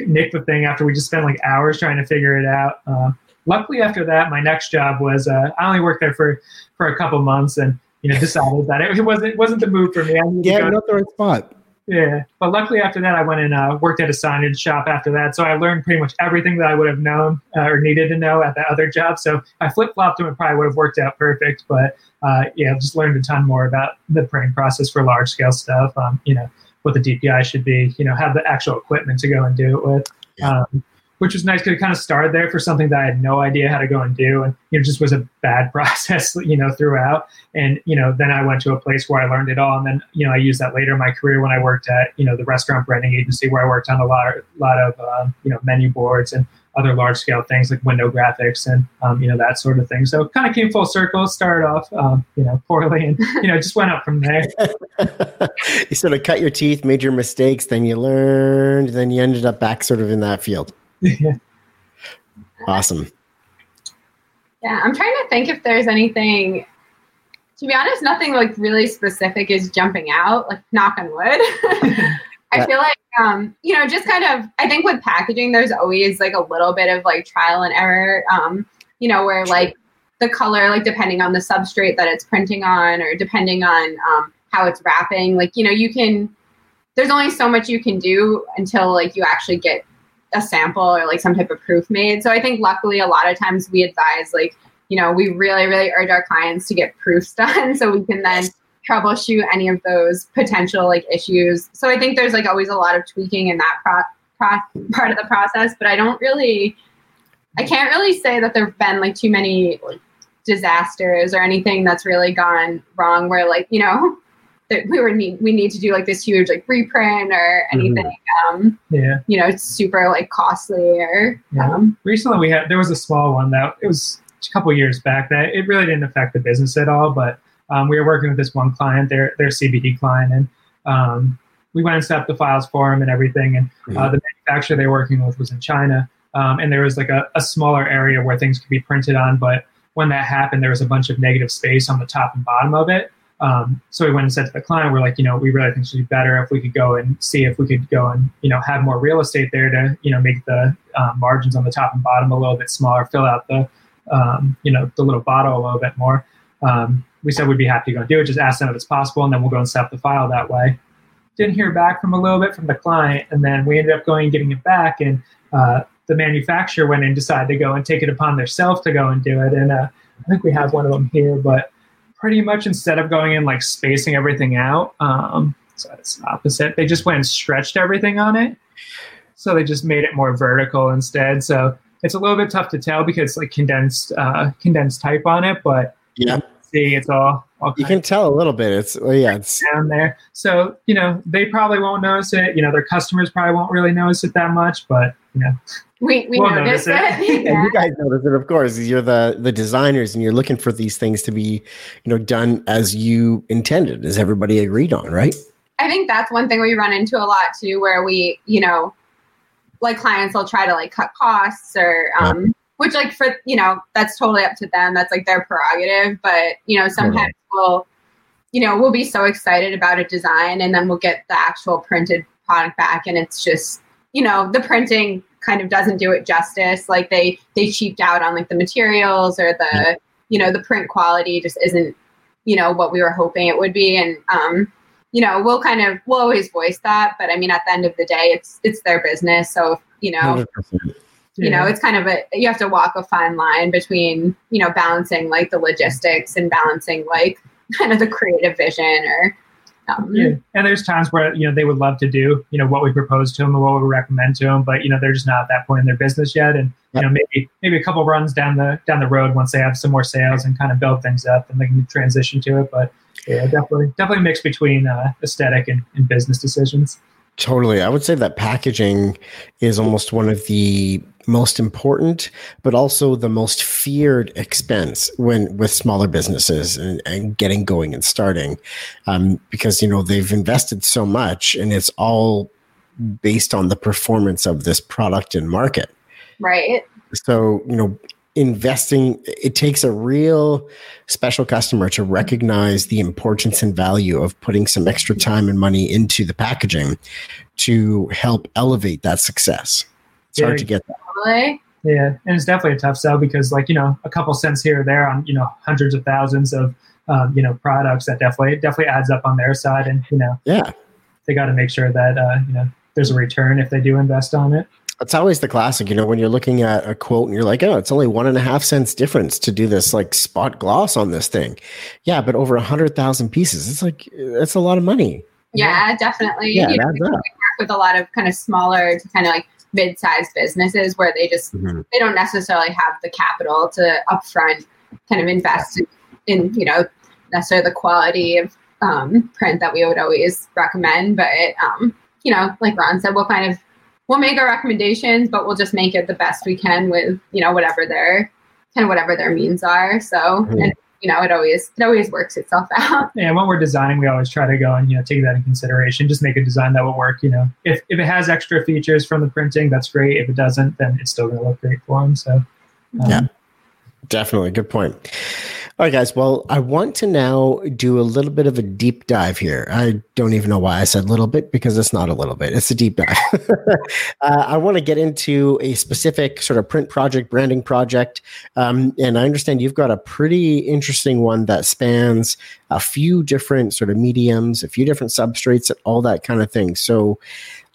nick the thing after we just spent like hours trying to figure it out. Uh, luckily after that, my next job was uh, I only worked there for for a couple months and you know, decided that it wasn't it wasn't the move for me. I yeah, go, not the right spot. Yeah, but luckily after that, I went and uh, worked at a signage shop after that. So I learned pretty much everything that I would have known uh, or needed to know at that other job. So I flip flopped them, it probably would have worked out perfect. But uh, yeah, I just learned a ton more about the printing process for large scale stuff. Um, you know, what the DPI should be. You know, have the actual equipment to go and do it with. Um, which was nice because it kind of started there for something that I had no idea how to go and do, and you know, just was a bad process, you know, throughout. And you know, then I went to a place where I learned it all, and then you know, I used that later in my career when I worked at you know the restaurant branding agency where I worked on a lot, of, lot of uh, you know menu boards and other large scale things like window graphics and um, you know that sort of thing. So it kind of came full circle. Started off um, you know poorly, and you know just went up from there. you sort of cut your teeth, made your mistakes, then you learned, then you ended up back sort of in that field. Yeah. Awesome. Yeah, I'm trying to think if there's anything. To be honest, nothing like really specific is jumping out. Like knock on wood. I feel like um, you know, just kind of. I think with packaging, there's always like a little bit of like trial and error. Um, you know, where like the color, like depending on the substrate that it's printing on, or depending on um, how it's wrapping. Like you know, you can. There's only so much you can do until like you actually get a sample or like some type of proof made. So I think luckily a lot of times we advise like, you know, we really, really urge our clients to get proofs done so we can then troubleshoot any of those potential like issues. So I think there's like always a lot of tweaking in that pro- pro- part of the process, but I don't really, I can't really say that there've been like too many disasters or anything that's really gone wrong where like, you know, that we were need we need to do like this huge like reprint or mm-hmm. anything. Mm-hmm. Um, yeah, you know, it's super like costly. Or yeah. um, recently we had there was a small one that it was a couple years back that it really didn't affect the business at all, but um, we were working with this one client, their their CBD client, and um, we went and set up the files for them and everything. And uh, mm-hmm. uh, the manufacturer they were working with was in China, um, and there was like a, a smaller area where things could be printed on, but when that happened, there was a bunch of negative space on the top and bottom of it. Um, so we went and said to the client, we're like, you know, we really think it should be better if we could go and see if we could go and, you know, have more real estate there to, you know, make the uh, margins on the top and bottom a little bit smaller, fill out the, um, you know, the little bottle a little bit more. Um, we said we'd be happy to go and do it. Just ask them if it's possible, and then we'll go and set up the file that way. Didn't hear back from a little bit from the client, and then we ended up going and getting it back. And uh, the manufacturer went and decided to go and take it upon themselves to go and do it. And uh, I think we have one of them here, but pretty much instead of going in like spacing everything out, um, so it's opposite. They just went and stretched everything on it. So they just made it more vertical instead. So it's a little bit tough to tell because like condensed uh, condensed type on it, but yeah, see it's all. all you can tell a little bit. It's well, yeah, it's down there. So you know they probably won't notice it. You know their customers probably won't really notice it that much, but know we, we we'll notice, it. it. yeah. you guys notice it, of course. You're the the designers, and you're looking for these things to be, you know, done as you intended, as everybody agreed on, right? I think that's one thing we run into a lot too, where we, you know, like clients will try to like cut costs or, um, yeah. which like for you know that's totally up to them. That's like their prerogative. But you know, sometimes we'll, you know, we'll be so excited about a design, and then we'll get the actual printed product back, and it's just you know the printing kind of doesn't do it justice. Like they they cheaped out on like the materials or the you know the print quality just isn't you know what we were hoping it would be. And um, you know we'll kind of we'll always voice that, but I mean at the end of the day, it's it's their business. So you know. 100%. You know, it's kind of a you have to walk a fine line between you know balancing like the logistics and balancing like kind of the creative vision or um, yeah. And there's times where you know they would love to do you know what we propose to them or what we recommend to them, but you know they're just not at that point in their business yet. And you know maybe maybe a couple runs down the down the road once they have some more sales and kind of build things up, and they can transition to it. But yeah, definitely definitely mix between uh, aesthetic and, and business decisions. Totally. I would say that packaging is almost one of the most important, but also the most feared expense when with smaller businesses and, and getting going and starting, um, because you know they've invested so much, and it's all based on the performance of this product and market. Right. So you know, investing it takes a real special customer to recognize the importance and value of putting some extra time and money into the packaging to help elevate that success it's yeah, hard to get that yeah and it's definitely a tough sell because like you know a couple cents here or there on you know hundreds of thousands of um, you know products that definitely definitely adds up on their side and you know yeah they got to make sure that uh, you know there's a return if they do invest on it it's always the classic, you know, when you're looking at a quote and you're like, oh, it's only one and a half cents difference to do this like spot gloss on this thing. Yeah, but over a hundred thousand pieces, it's like that's a lot of money. Yeah, definitely. Yeah, you know, we up. work with a lot of kind of smaller to kind of like mid-sized businesses where they just Mhm. they don't necessarily have the capital to upfront kind of invest in, in you know necessarily the quality of um, print that we would always recommend but um, you know like ron said we'll kind of we'll make our recommendations but we'll just make it the best we can with you know whatever their kind of whatever their means are so Mhm. and you know it always it always works itself out and when we're designing we always try to go and you know take that in consideration just make a design that will work you know if, if it has extra features from the printing that's great if it doesn't then it's still going to look great for them so um, Yeah. Definitely. Good point. All right, guys. Well, I want to now do a little bit of a deep dive here. I don't even know why I said little bit because it's not a little bit, it's a deep dive. uh, I want to get into a specific sort of print project, branding project. Um, and I understand you've got a pretty interesting one that spans a few different sort of mediums, a few different substrates, and all that kind of thing. So,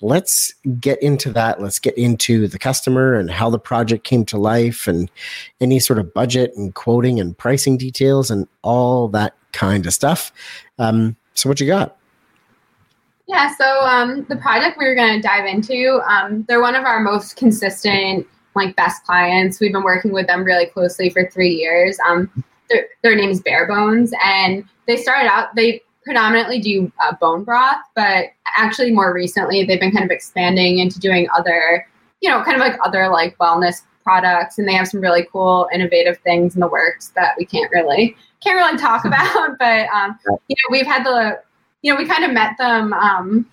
let's get into that. Let's get into the customer and how the project came to life and any sort of budget and quoting and pricing details and all that kind of stuff. Um, so, what you got? Yeah, so um, the project we were going to dive into, um, they're one of our most consistent, like best clients. We've been working with them really closely for three years. Um, their, their name is Bare Bones, and they started out, they predominantly do uh, bone broth, but actually more recently they've been kind of expanding into doing other, you know, kind of like other like wellness products, and they have some really cool, innovative things in the works that we can't really can't really talk about. But um, you know, we've had the you know, we kind of met them. Um,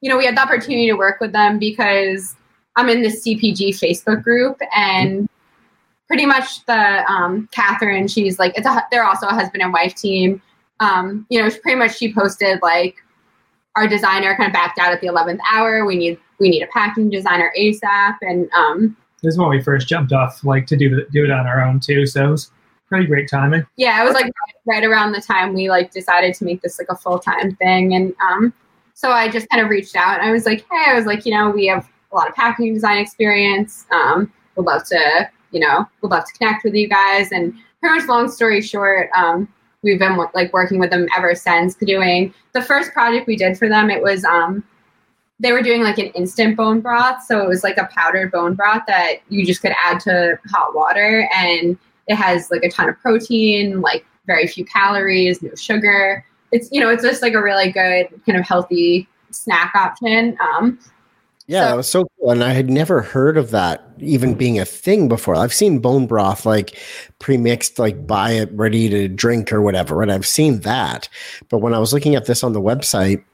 you know, we had the opportunity to work with them because I'm in this CPG Facebook group, and pretty much the um, Catherine, she's like, it's a they're also a husband and wife team. Um, you know, pretty much she posted like our designer kind of backed out at the 11th hour. We need we need a packing designer ASAP, and um, this is when we first jumped off like to do the, do it on our own too so it was pretty great timing yeah, it was like right around the time we like decided to make this like a full time thing, and um, so I just kind of reached out and I was like, hey, I was like, you know, we have a lot of packaging design experience. Um, would love to, you know, would love to connect with you guys. And pretty much, long story short, um, we've been like working with them ever since. Doing the first project we did for them, it was um, they were doing like an instant bone broth, so it was like a powdered bone broth that you just could add to hot water and it has like a ton of protein, like very few calories, no sugar. It's you know, it's just like a really good kind of healthy snack option. Um, Yeah, So- that was so cool. And I had never heard of that even being a thing before. I've seen bone broth like pre-mixed, like buy it ready to drink or whatever. And I've seen that. But when I was looking at this on the website,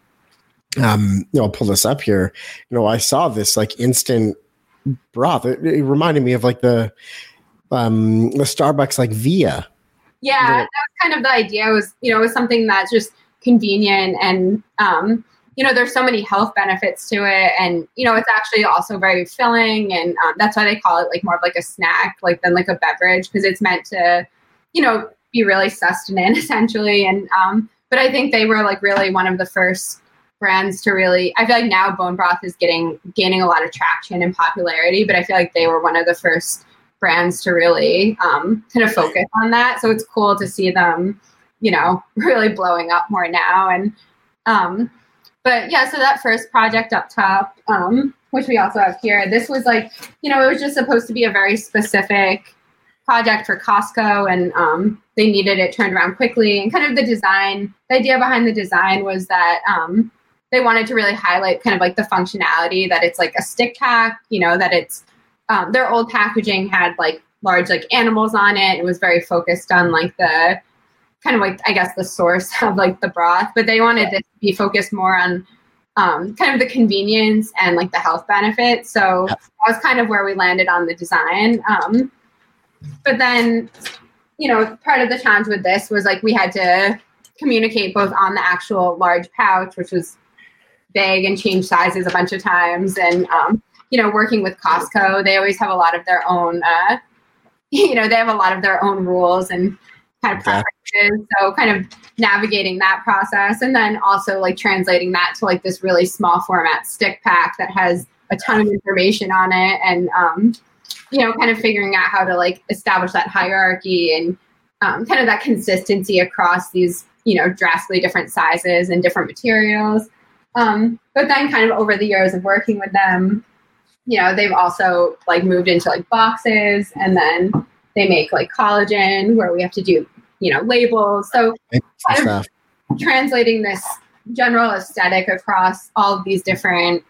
um, you know, I'll pull this up here. You know, I saw this like instant broth. It, it reminded me of like the um the Starbucks like Via. yeah, Yeah. that was kind of the idea. It Was you know, it was something that's just convenient and um, you know, there's so many health benefits to it, and you know, it's actually also very filling, and um, that's why they call it like more of like a snack, like than like a beverage, because it's meant to, you know, be really sustenance essentially. And um, but I think they were like really one of the first brands to really. I feel like now bone broth is getting gaining a lot of traction and popularity, but I feel like they were one of the first brands to really um, kind of focus on that. So it's cool to see them, you know, really blowing up more now. And um, but yeah, so that first project up top, um, which we also have here, this was like, you know, it was just supposed to be a very specific project for Costco, and um, they needed it turned around quickly. And kind of the design, the idea behind the design was that um, they wanted to really highlight kind of like the functionality that it's like a stick pack, you know, that it's um, their old packaging had like large like animals on it. It was very focused on like the kind of like I guess the source of like the broth, but they wanted this to be focused more on um, kind of the convenience and like the health benefits. So that was kind of where we landed on the design. Um, but then, you know, part of the challenge with this was like we had to communicate both on the actual large pouch, which was big and change sizes a bunch of times, and um, you know, working with Costco, they always have a lot of their own. Uh, you know, they have a lot of their own rules and kind of preferences. So kind of navigating that process and then also like translating that to like this really small format stick pack that has a ton of information on it and um, you know, kind of figuring out how to like establish that hierarchy and um, kind of that consistency across these, you know, drastically different sizes and different materials. Um, but then kind of over the years of working with them, you know, they've also like moved into like boxes and then they make like collagen where we have to do, you know, labels. So kind of translating this general aesthetic across all of these different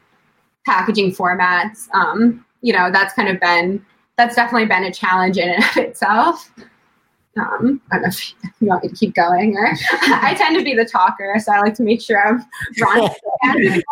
packaging formats. Um, you know, that's kind of been that's definitely been a challenge in and of itself. Um, I don't know if you want me to keep going, or I tend to be the talker, so I like to make sure I'm running.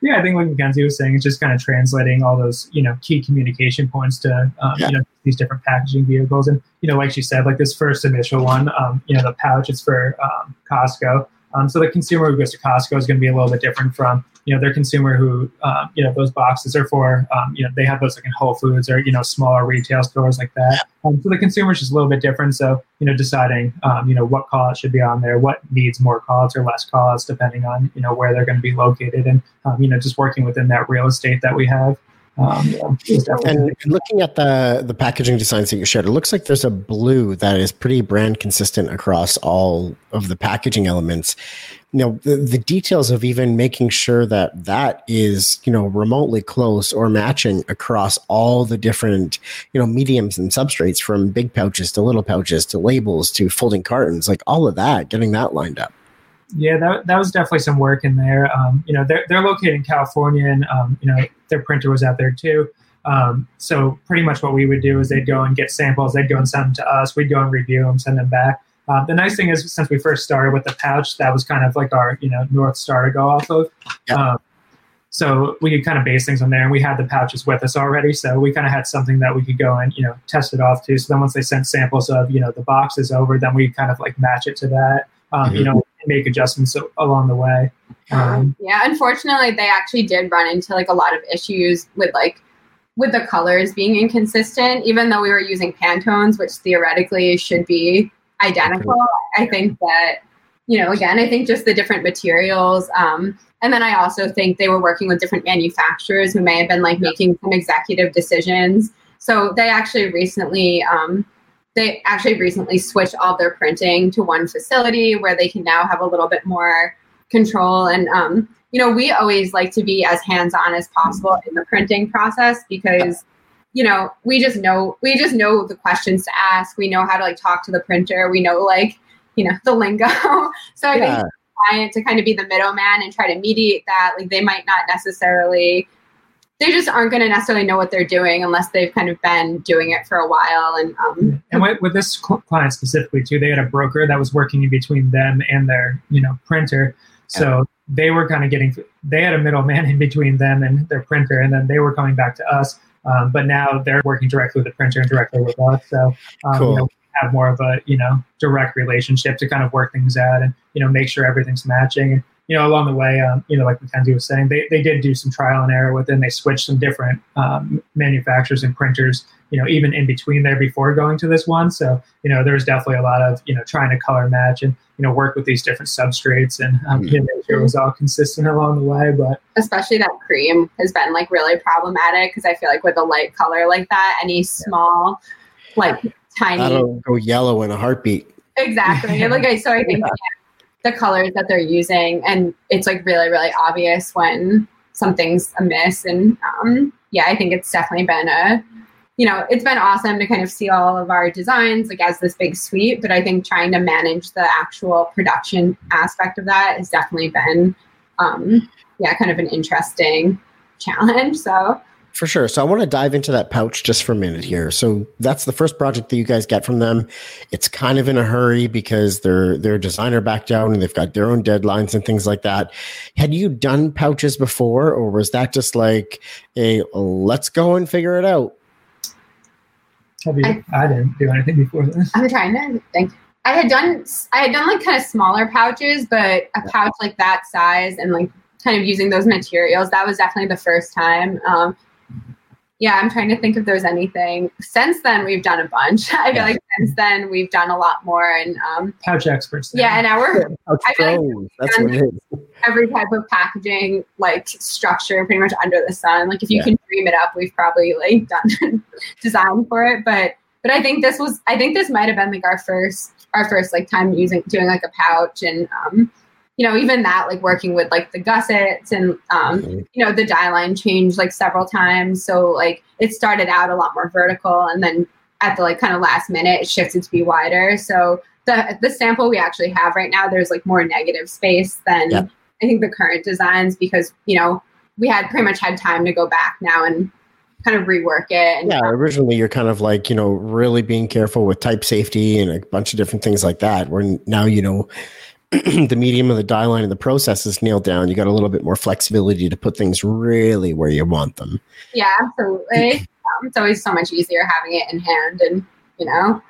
yeah, I think what Mackenzie was saying, is just kind of translating all those you know key communication points to um, yeah. you know these different packaging vehicles, and you know like she said, like this first initial one, um, you know the pouch is for um, Costco, um, so the consumer who goes to Costco is going to be a little bit different from you know their consumer who um, you know those boxes are for um, you know they have those like in Whole Foods or you know smaller retail stores like that. Um, so the consumer is just a little bit different. So you know deciding um, you know what callouts should be on there, what needs more callouts or less callouts depending on you know where they're going to be located, and um, you know just working within that real estate that we have. Um, and looking at the the packaging designs that you shared, it looks like there's a blue that is pretty brand consistent across all of the packaging elements. You know, the, the details of even making sure that that is you know remotely close or matching across all the different you know mediums and substrates, from big pouches to little pouches to labels to folding cartons, like all of that, getting that lined up. Yeah, that, that was definitely some work in there. Um, you know, they're, they're located in California, and um, you know their printer was out there too. Um, so pretty much what we would do is they'd go and get samples, they'd go and send them to us, we'd go and review them, send them back. Um, the nice thing is, since we first started with the pouch, that was kind of like our you know north star to go off of. Um, so we could kind of base things on there, and we had the pouches with us already, so we kind of had something that we could go and you know test it off to. So then once they sent samples of you know the boxes over, then we kind of like match it to that. Um, mm-hmm. You know, make adjustments along the way. Um, yeah, unfortunately, they actually did run into like a lot of issues with like with the colors being inconsistent. Even though we were using Pantones, which theoretically should be identical, I think that you know, again, I think just the different materials. Um, and then I also think they were working with different manufacturers who may have been like making some executive decisions. So they actually recently um, they actually recently switched all their printing to one facility where they can now have a little bit more control. And um, you know we always like to be as hands-on as possible in the printing process because you know we just know we just know the questions to ask. We know how to like talk to the printer. We know like you know the lingo. So i yeah. think client to kind of be the middleman and try to mediate that. Like they might not necessarily they just aren't going to necessarily know what they're doing unless they've kind of been doing it for a while. And um, and with, with this client specifically too, they had a broker that was working in between them and their you know printer. So yeah. they were kind of getting they had a middleman in between them and their printer, and then they were coming back to us. Um, but now they're working directly with the printer and directly with us. So um, cool. you know, have more of a you know direct relationship to kind of work things out and you know make sure everything's matching. And you know, along the way, um, you know, like Mackenzie was saying, they, they did do some trial and error with it. And they switched some different um, manufacturers and printers, you know, even in between there before going to this one. So, you know, there's definitely a lot of, you know, trying to color match and, you know, work with these different substrates and um, mm-hmm. you know, make sure it was all consistent along the way. But especially that cream has been like really problematic because I feel like with a light color like that, any small, like tiny. That'll go yellow in a heartbeat. Exactly. like, so I think. Yeah the colors that they're using and it's like really really obvious when something's amiss and um, yeah i think it's definitely been a you know it's been awesome to kind of see all of our designs like as this big suite but i think trying to manage the actual production aspect of that has definitely been um, yeah kind of an interesting challenge so for sure. So I want to dive into that pouch just for a minute here. So that's the first project that you guys get from them. It's kind of in a hurry because their their designer backed out and they've got their own deadlines and things like that. Had you done pouches before, or was that just like a let's go and figure it out? Have you? I, I didn't do anything before this. I'm trying to think. I had done I had done like kind of smaller pouches, but a pouch like that size and like kind of using those materials that was definitely the first time. Um, yeah, I'm trying to think if there's anything. Since then, we've done a bunch. I feel Yeah. like since then we've done a lot more, and um, Pouch experts. there. yeah, and now we're Pouch I feel like. That's what it is. every type of packaging like structure pretty much under the sun. Like if you Yeah. can dream it up, we've probably like done design for it. But but I think this was I think this might have been like our first our first like time using doing like a pouch and um you know even that like working with like the gussets and um Mhm. you know the die line changed like several times so like it started out a lot more vertical and then at the like kind of last minute it shifted to be wider so the the sample we actually have right now there's like more negative space than Yeah. i think the current designs because you know we had pretty much had time to go back now and kind of rework it and Yeah, originally you're kind of like, you know, really being careful with type safety and a bunch of different things like that. Where now, you know, the medium of the die line and the process is nailed down. You got a little bit more flexibility to put things really where you want them. yeah absolutely um, it's always so much easier having it in hand and you know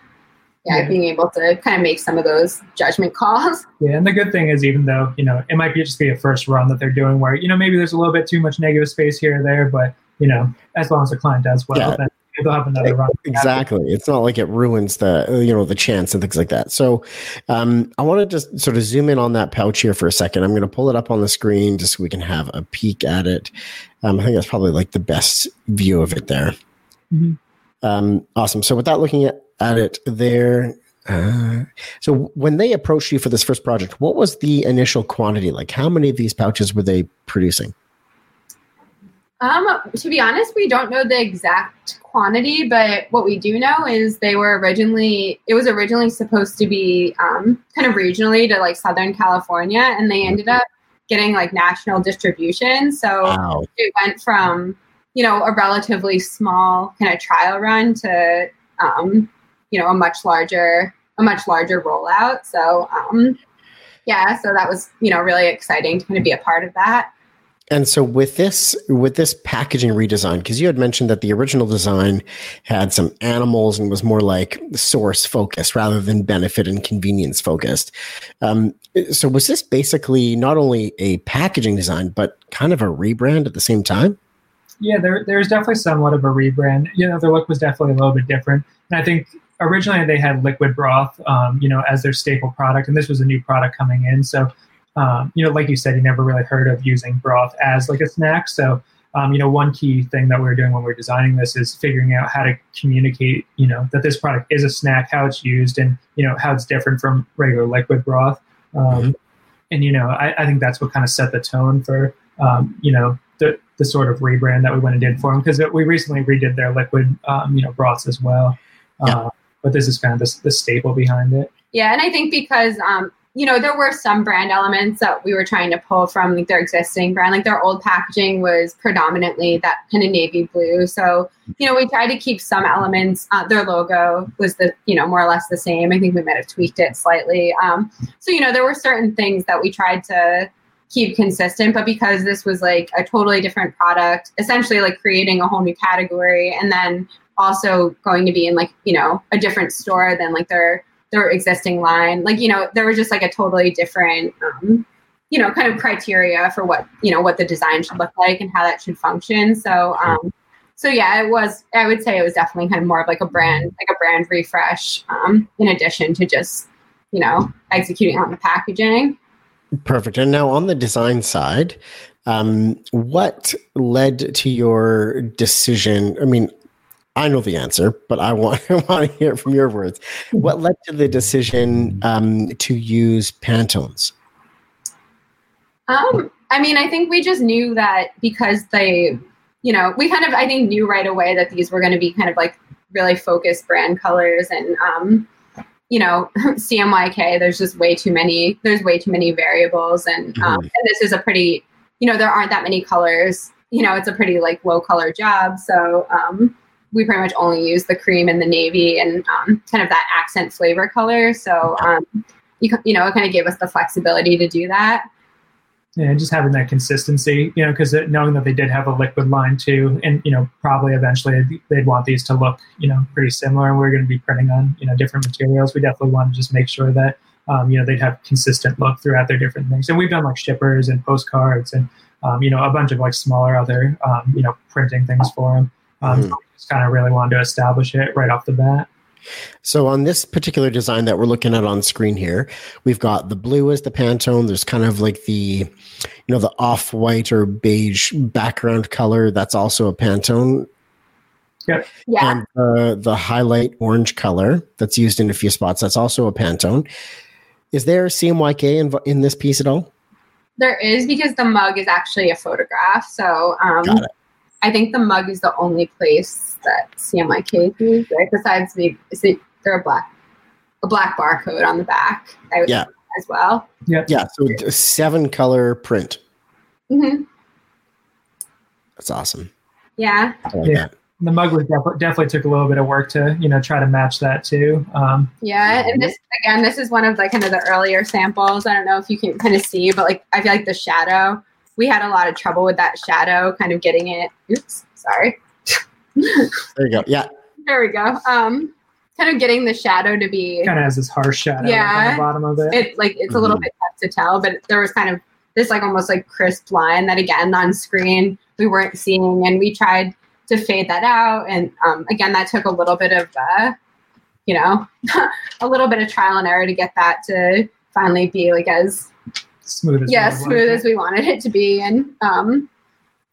yeah, Yeah. being able to kind of make some of those judgment calls Yeah, and the good thing is, even though you know it might be just be a first run that they're doing, where you know maybe there's a little bit too much negative space here or there, but you know as long as the client does well, Yeah. then they'll have another run. Exactly. It's not like it ruins the you know the chance and things like that. So um, I want to just sort of zoom in on that pouch here for a second. I'm going to pull it up on the screen just so we can have a peek at it. Um, I think that's probably like the best view of it there. Mhm. Um, awesome. So without looking at, at it there. Uh, so when they approached you for this first project, what was the initial quantity? Like how many of these pouches were they producing? Um, to be honest, we don't know the exact quantity, but what we do know is they were originally it was originally supposed to be um, kind of regionally to like Southern California, and they ended up getting like national distribution. So Wow. it went from you know a relatively small kind of trial run to um, you know a much larger a much larger rollout. So um, yeah, so that was you know really exciting to kind of be a part of that. And so with this with this packaging redesign, because you had mentioned that the original design had some animals and was more like source focused rather than benefit and convenience focused. Um, so was this basically not only a packaging design but kind of a rebrand at the same time? Yeah, there there's definitely somewhat of a rebrand. You know, their look was definitely a little bit different, and I think originally they had liquid broth, um, you know, as their staple product, and this was a new product coming in. So, um, you know, like you said, you never really heard of using broth as like a snack. So, um, you know, one key thing that we were doing when we are designing this is figuring out how to communicate, you know, that this product is a snack, how it's used, and you know how it's different from regular liquid broth. Um, And you know, I, I think that's what kind of set the tone for, um, you know, the the sort of rebrand that we went and did for them because we recently redid their liquid, um, you know, broths as well. Yeah. Uh, but this is kind of the, the staple behind it. Yeah, and I think because um, you know there were some brand elements that we were trying to pull from like their existing brand, like their old packaging was predominantly that kind of navy blue. So you know we tried to keep some elements. Uh, their logo was the you know more or less the same. I think we might have tweaked it slightly. Um, so you know there were certain things that we tried to keep consistent, but because this was like a totally different product, essentially like creating a whole new category, and then also going to be in like you know a different store than like their their existing line like you know there was just like a totally different um, you know kind of criteria for what you know what the design should look like and how that should function so um so yeah it was i would say it was definitely kind of more of like a brand like a brand refresh um in addition to just you know executing on the packaging Perfect. And now on the design side, um, what led to your decision? I mean, I know the answer, but I want, I want to hear it from your words. What led to the decision um, to use Pantones? Um, I mean, I think we just knew that because they, you know, we kind of, I think, knew right away that these were going to be kind of like really focused brand colors and, um, you know, CMYK. There's just way too many. There's way too many variables, and um, and this is a pretty, you know, there aren't that many colors. You know, it's a pretty like low color job, so um, we pretty much only use the cream and the navy and um, kind of that accent flavor color. So um, you you know, it kind of gave us the flexibility to do that. Yeah, and just having that consistency, you know, because knowing that they did have a liquid line too, and you know, probably eventually they'd want these to look, you know, pretty similar. And we're going to be printing on, you know, different materials. We definitely want to just make sure that, um, you know, they'd have consistent look throughout their different things. And we've done like shippers and postcards and, um, you know, a bunch of like smaller other, um, you know, printing things for them. Um, Mhm. so just kind of really wanted to establish it right off the bat. So on this particular design that we're looking at on screen here, we've got the blue as the Pantone. There's kind of like the, you know, the off-white or beige background color. That's also a Pantone. Yeah. And the the highlight orange color that's used in a few spots. That's also a Pantone. Is there CMYK in, in this piece at all? There is because the mug is actually a photograph. So um, Got it. I think the mug is the only place that CMYK is used, right? Besides the, is it, there a black a black barcode on the back. I would Yeah. as well. Yeah. Yeah. So d- seven color print. Mm-hmm. That's awesome. Yeah. Like Yeah. that. The mug was definitely definitely took a little bit of work to you know try to match that too. Um, Yeah, and this again, this is one of the kind of the earlier samples. I don't know if you can kind of see, but like I feel like the shadow, we had a lot of trouble with that shadow, kind of getting it. Oops, sorry. There you go. Yeah. There we go. Um, kind of getting the shadow to be kind of has this harsh shadow on Yeah. the bottom of it. it like it's a little Mhm. bit tough to tell, but there was kind of this like almost like crisp line that again on screen we weren't seeing, and we tried to fade that out, and um, again that took a little bit of uh, you know a little bit of trial and error to get that to finally be like as smooth as yeah we wanted smooth it. as we wanted it to be, and um,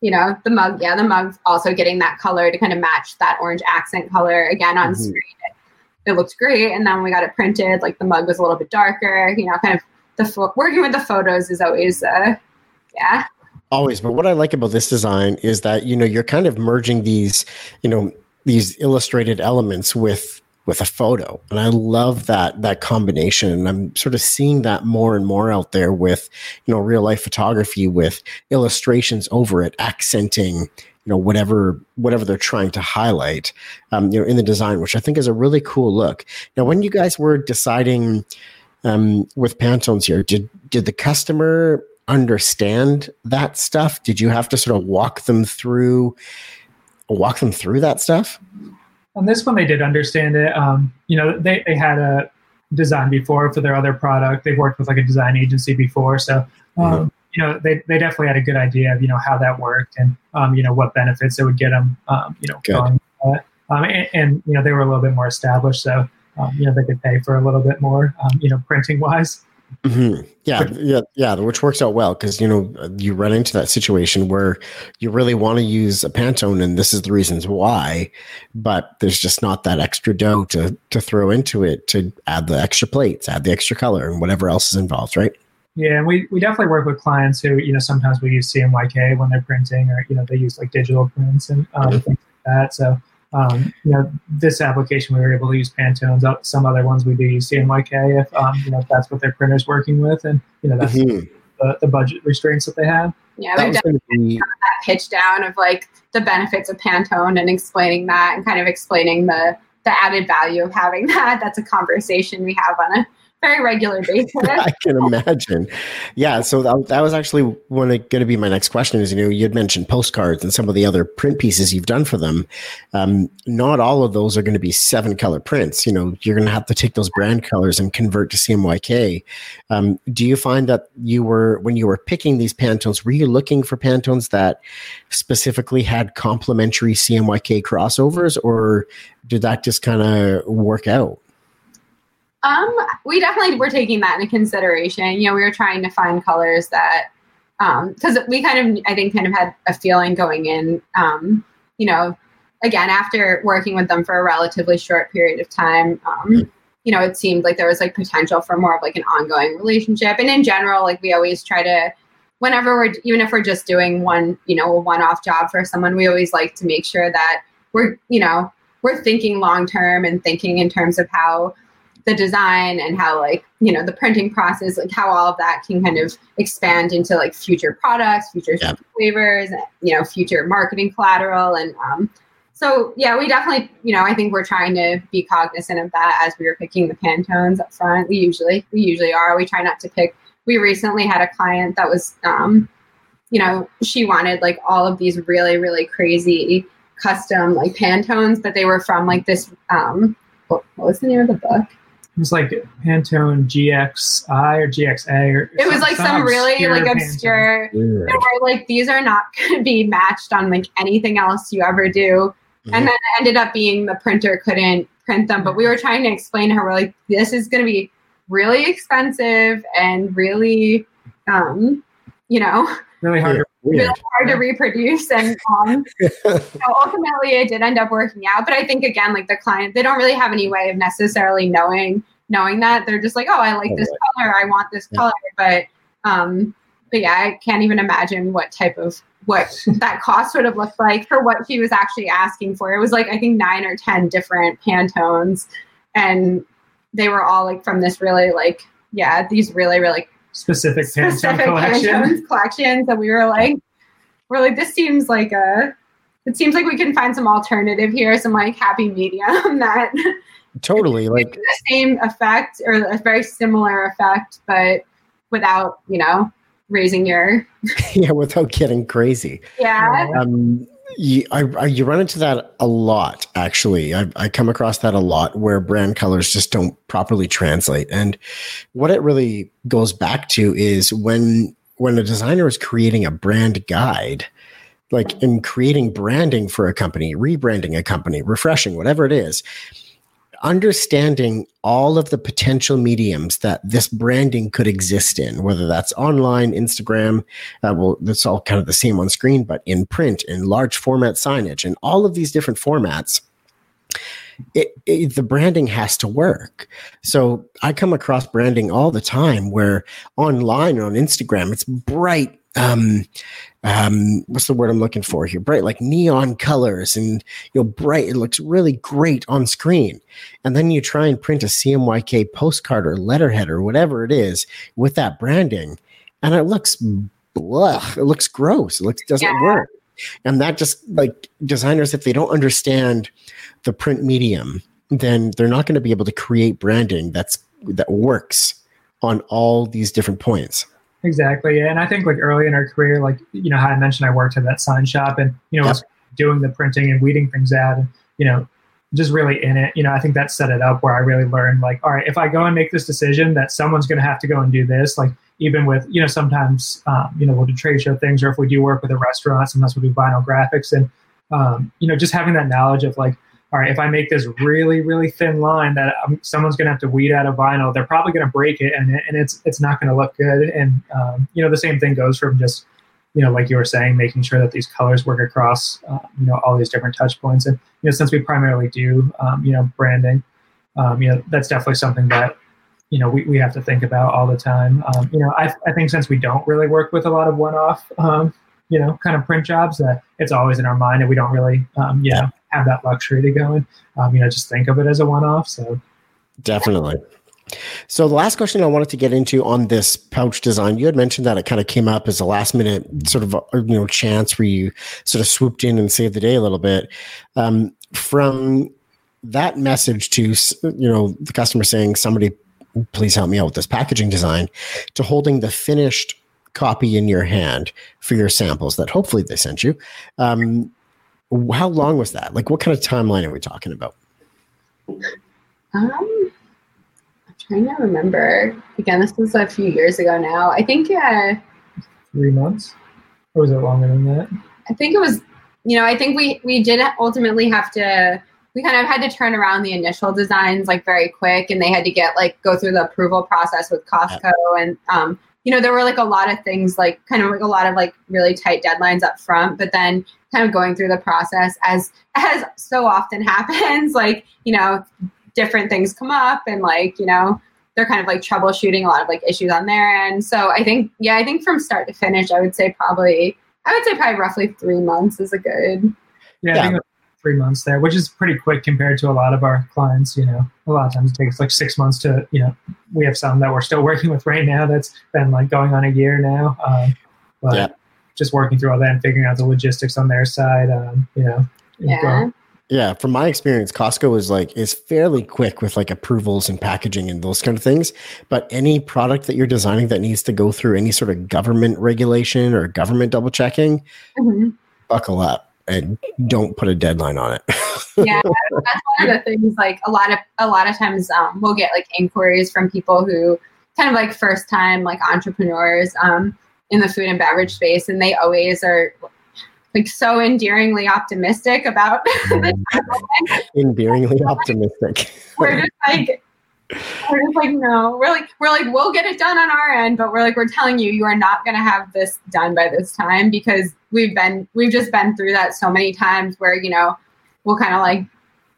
you know the mug yeah the mug also getting that color to kind of match that orange accent color again on Mhm. screen. It, it looked great, and then when we got it printed, like the mug was a little bit darker. You know, kind of the pho- working with the photos is always uh, yeah Always. But what I like about this design is that, you know, you're kind of merging these, you know, these illustrated elements with with a photo. And I love that that combination. And I'm sort of seeing that more and more out there with, you know, real life photography with illustrations over it, accenting, you know, whatever whatever they're trying to highlight, um, you know, in the design, which I think is a really cool look. Now, when you guys were deciding um, with Pantones here, did did the customer understand that stuff? Did you have to sort of walk them through walk them through that stuff? On this one, they did understand it. Um, you know, they, they had a design before for their other product. They've worked with like a design agency before, so um, Mhm. you know they, they definitely had a good idea of you know how that worked and um, you know what benefits it would get them. Um, you know, going. Um, and, and you know they were a little bit more established, so um, you know they could pay for a little bit more. Um, you know, printing wise. Mm-hmm. Yeah, yeah, yeah, which works out well because you know you run into that situation where you really want to use a Pantone, and this is the reasons why, but there's just not that extra dough to to throw into it to add the extra plates, add the extra color, and whatever else is involved, right? Yeah, and we, we definitely work with clients who, you know, sometimes we use CMYK when they're printing or, you know, they use like digital prints and um, Mhm. things like that. So, um, you know, this application we were able to use Pantones. Uh, Some other ones we do use CMYK if, um, you know, if that's what their printer's working with. And, you know, that's Mhm. the, the budget restraints that they have. yeah That we've was done going be that pitch down of like the benefits of Pantone and explaining that and kind of explaining the the added value of having that. That's a conversation we have on a very regular basis. I can imagine. Yeah. So that, that was actually one going to be my next question is, you know, you'd mentioned postcards and some of the other print pieces you've done for them. Um, not all of those are going to be seven color prints. You know, you're going to have to take those brand colors and convert to CMYK. Um, do you find that you were, when you were picking these Pantones, were you looking for Pantones that specifically had complementary CMYK crossovers or did that just kind of work out? Um, we definitely were taking that into consideration. You know, we were trying to find colors that, um, because we kind of, I think, kind of had a feeling going in. Um, you know, again, after working with them for a relatively short period of time, um, you know, it seemed like there was like potential for more of like an ongoing relationship. And in general, like we always try to, whenever we're, even if we're just doing one, you know, a one-off job for someone, we always like to make sure that we're, you know, we're thinking long term and thinking in terms of how the design and how like you know the printing process like how all of that can kind of expand into like future products future Yeah. flavors you know future marketing collateral. And um so yeah we definitely you know i think we're trying to be cognizant of that as we were picking the pantones up front. We usually we usually are. We try not to pick we recently had a client that was um you know she wanted like all of these really really crazy custom like pantones but they were from like this um what, what was the name of the book It was like Pantone GXI or GXA or it was like some, really like obscure and we're like these are not going to be matched on like anything else you ever do mm-hmm. and then it ended up being the printer couldn't print them. But we were trying to explain to her, we're like, this is going to be really expensive and really, um, you know, really hard. To, really hard to reproduce, and um, so ultimately it did end up working out. But I think again, like the client, they don't really have any way of necessarily knowing knowing that. They're just like, oh, I like this color, I want this color, but um, but yeah, I can't even imagine what type of what that cost would have looked like for what he was actually asking for. It was like I think nine or ten different Pantones, and they were all like from this really like yeah these really really specific, specific collection. Pantones collections and we were like we're like this seems like a it seems like we can find some alternative here, some like happy medium that totally like the same effect or a very similar effect, but without you know raising your yeah without getting crazy yeah um you, I, I, you run into that a lot actually. I, I come across that a lot where brand colors just don't properly translate. And what it really goes back to is when when a designer is creating a brand guide like in creating branding for a company rebranding a company refreshing whatever it is understanding all of the potential mediums that this branding could exist in, whether that's online, Instagram, uh, well, that's all kind of the same on screen, but in print, in large format signage, and all of these different formats. It, it, the branding has to work. So I come across branding all the time where online or on Instagram, it's bright, um, um, what's the word I'm looking for here? Bright, like neon colors and, you know, bright. It looks really great on screen. And then you try and print a CMYK postcard or letterhead or whatever it is with that branding. And it looks blah. It looks gross. It looks, doesn't yeah. work. And that just like designers, if they don't understand the print medium, then they're not going to be able to create branding that's, that works on all these different points. Exactly. And I think like early in our career, like, you know, how I mentioned I worked at that sign shop and, you know, yep. was doing the printing and weeding things out and, you know, just really in it. You know, I think that set it up where I really learned like, all right, if I go and make this decision that someone's going to have to go and do this, like even with, you know, sometimes, um, you know, we'll do trade show things or if we do work with a restaurant, sometimes we'll do vinyl graphics and, um, you know, just having that knowledge of like, all right, if I make this really, really thin line that um, someone's going to have to weed out of vinyl, they're probably going to break it, and and it's it's not going to look good. And um, you know, the same thing goes from just you know, like you were saying, making sure that these colors work across uh, you know all these different touch points. And you know, since we primarily do um, you know branding, um, you know, that's definitely something that you know we, we have to think about all the time. Um, you know, I I think since we don't really work with a lot of one-off um, you know kind of print jobs, that it's always in our mind, and we don't really um, you know have that luxury to go and um, you know just think of it as a one-off. So definitely. So the last question I wanted to get into on this pouch design, you had mentioned that it kind of came up as a last minute sort of you know chance where you sort of swooped in and saved the day a little bit. Um, from that message to you know the customer saying somebody please help me out with this packaging design to holding the finished copy in your hand for your samples that hopefully they sent you. Um, how long was that? Like, what kind of timeline are we talking about? Um, I'm trying to remember. Again, this was a few years ago now. I think yeah, three months, or was it longer than that? I think it was. You know, I think we we did ultimately have to. We kind of had to turn around the initial designs like very quick, and they had to get like go through the approval process with Costco, yeah. and um, you know, there were like a lot of things, like kind of like a lot of like really tight deadlines up front, but then kind of going through the process as as so often happens, like, you know, different things come up and like, you know, they're kind of like troubleshooting a lot of like issues on their end. So I think, yeah, I think from start to finish, I would say probably, I would say probably roughly three months is a good. Yeah, yeah. I think three months there, which is pretty quick compared to a lot of our clients. You know, a lot of times it takes like six months to, you know, we have some that we're still working with right now that's been like going on a year now. Um, but yeah. just working through all that and figuring out the logistics on their side, um, you know. Yeah. Yeah, from my experience, Costco is like is fairly quick with like approvals and packaging and those kind of things. But any product that you're designing that needs to go through any sort of government regulation or government double checking, mm-hmm. buckle up and don't put a deadline on it. yeah, that's one of the things. Like a lot of a lot of times, um, we'll get like inquiries from people who kind of like first time like entrepreneurs um, in the food and beverage space, and they always are like so endearingly optimistic about the. Endearingly optimistic. We're just like we're just like no. We're like we're like we'll get it done on our end, but we're like we're telling you you are not going to have this done by this time because we've been we've just been through that so many times where you know we'll kind of like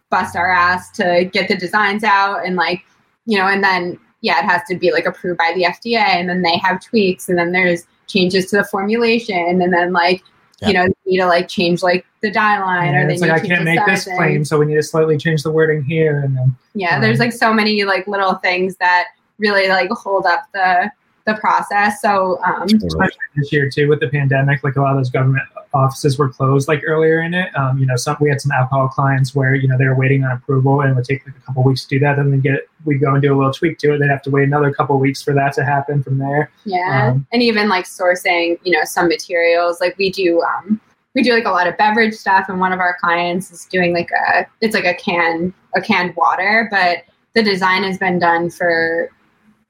bust our ass to get the designs out and like you know and then yeah it has to be like approved by the FDA and then they have tweaks and then there's changes to the formulation and then like Yeah. you know they need to like change like the die line or And they like I can't make this claim, so we need to slightly change the wording here, and then yeah there's like so many like little things that really like hold up the the process so um especially this year too with the pandemic, like a lot of those government offices were closed like earlier in it. Um, you know, some we had some alcohol clients where you know they were waiting on approval and it would take like a couple weeks to do that. Then they get we go and do a little tweak to it. They'd have to wait another couple weeks for that to happen from there. Yeah, Um, and even like sourcing, you know, some materials. Like we do, um, we do like a lot of beverage stuff, and one of our clients is doing like a, it's like a can, a canned water, but the design has been done for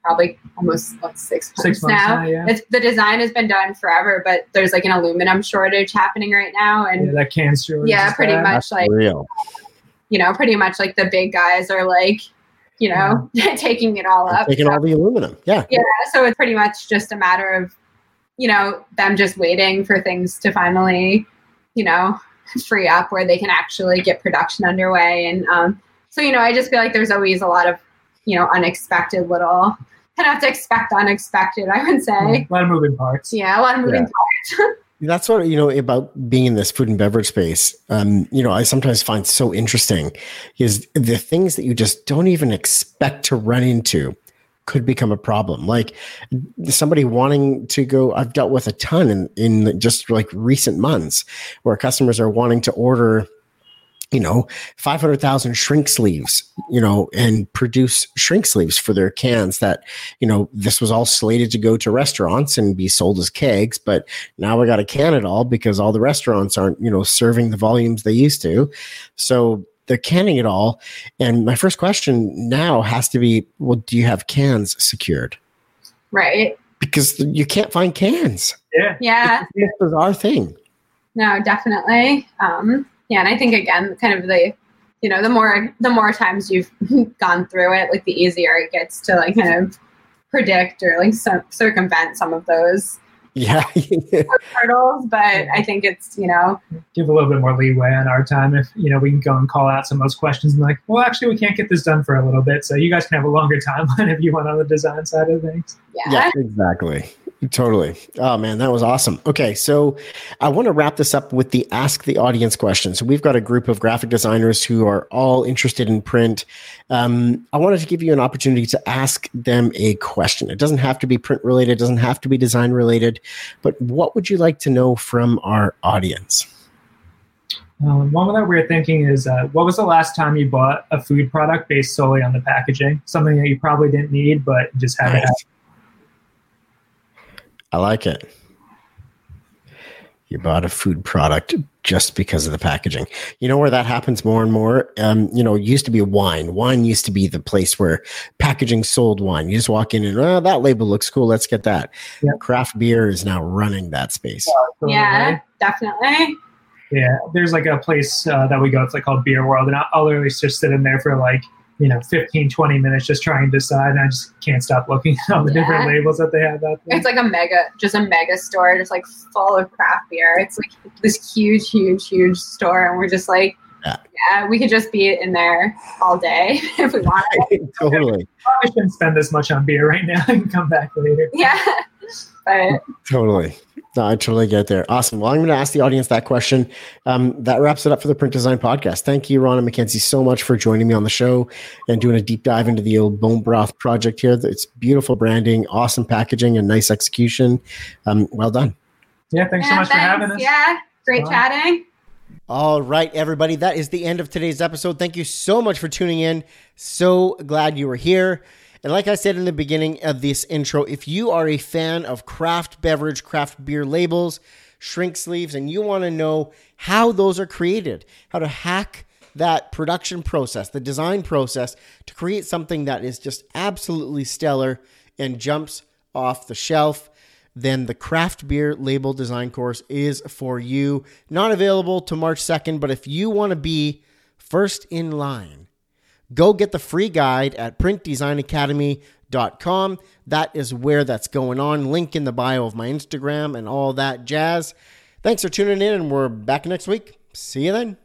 probably almost what six months, Six months now. now, yeah. It's the design has been done forever, but there's like an aluminum shortage happening right now, and Yeah, that can shortage Yeah, pretty bad. much. That's like- real. you know, pretty much like the big guys are like, you know, taking it all up. Taking So- all the aluminum. Yeah. yeah so it's pretty much just a matter of you know them just waiting for things to finally you know free up where they can actually get production underway and um, so you know i just feel like there's always a lot of you know unexpected little kind of have to expect unexpected i would say a lot of moving parts. yeah a lot of moving Yeah. parts That's what you know about being in this food and beverage space. Um, you know, I sometimes find so interesting is the things that you just don't even expect to run into could become a problem. Like somebody wanting to go, I've dealt with a ton in, in just like recent months where customers are wanting to order, you know, 500,000 shrink sleeves, you know, and produce shrink sleeves for their cans that, you know, this was all slated to go to restaurants and be sold as kegs, but now we got to can it all because all the restaurants aren't, you know, serving the volumes they used to. So they're canning it all. And my first question now has to be, well, do you have cans secured? right Because you can't find cans. Yeah. yeah It's a bizarre thing. No, definitely. Um, yeah, and I think again, kind of the, you know, the more the more times you've gone through it, like the easier it gets to like kind of predict or like cir- circumvent some of those Yeah. hurdles. But I think it's you know, Give a little bit more leeway on our time if you know we can go and call out some of those questions and like, well, actually, we can't get this done for a little bit, so you guys can have a longer timeline if you want on the design side of things. yeah, yeah, exactly. Totally. Oh man, that was awesome. Okay, so I want to wrap this up with the ask the audience question. So we've got a group of graphic designers who are all interested in print. Um, I wanted to give you an opportunity to ask them a question. It doesn't have to be print related, it doesn't have to be design related, but what would you like to know from our audience? Um, one that we were thinking is, uh, what was the last time you bought a food product based solely on the packaging? Something that you probably didn't need, but just had to have. Nice. I like it. You bought a food product just because of the packaging. You know where that happens more and more? Um, you know, it used to be wine. Wine used to be the place where packaging sold wine. You just walk in and, oh, that label looks cool. Let's get that. Yep. Craft beer is now running that space. yeah, definitely. Yeah, there's like a place uh, that we go. It's like called Beer World, and I'll, I'll literally just sit in there for like you know 15, 20 minutes just trying to decide, and I just can't stop looking at all the different labels that they have out there. It's like a mega, just a mega store, just like full of craft beer. It's like this huge, huge, huge store, and we're just like, Yeah. yeah, we could just be in there all day if we wanted. totally. Probably shouldn't spend this much on beer right now. I can come back later. yeah, but Totally. No, I totally get there. Awesome. Well, I'm going to ask the audience that question. Um, that wraps it up for the Print Design Podcast. Thank you, Ron and Mackenzie, so much for joining me on the show and doing a deep dive into the old bone broth project here. It's beautiful branding, awesome packaging, and nice execution. Um, well done. Yeah, thanks so yeah, much for having us. Yeah, great Bye. chatting. All right, everybody. That is the end of today's episode. Thank you so much for tuning in. So glad you were here. And like I said in the beginning of this intro, if you are a fan of craft beverage, craft beer labels, shrink sleeves, and you want to know how those are created, how to hack that production process, the design process to create something that is just absolutely stellar and jumps off the shelf, then the craft beer label design course is for you. Not available to March 2nd, but if you want to be first in line, go get the free guide at printdesignacademy.com. That is where that's going on. Link in the bio of my Instagram and all that jazz. Thanks for tuning in, and we're back next week. See you then.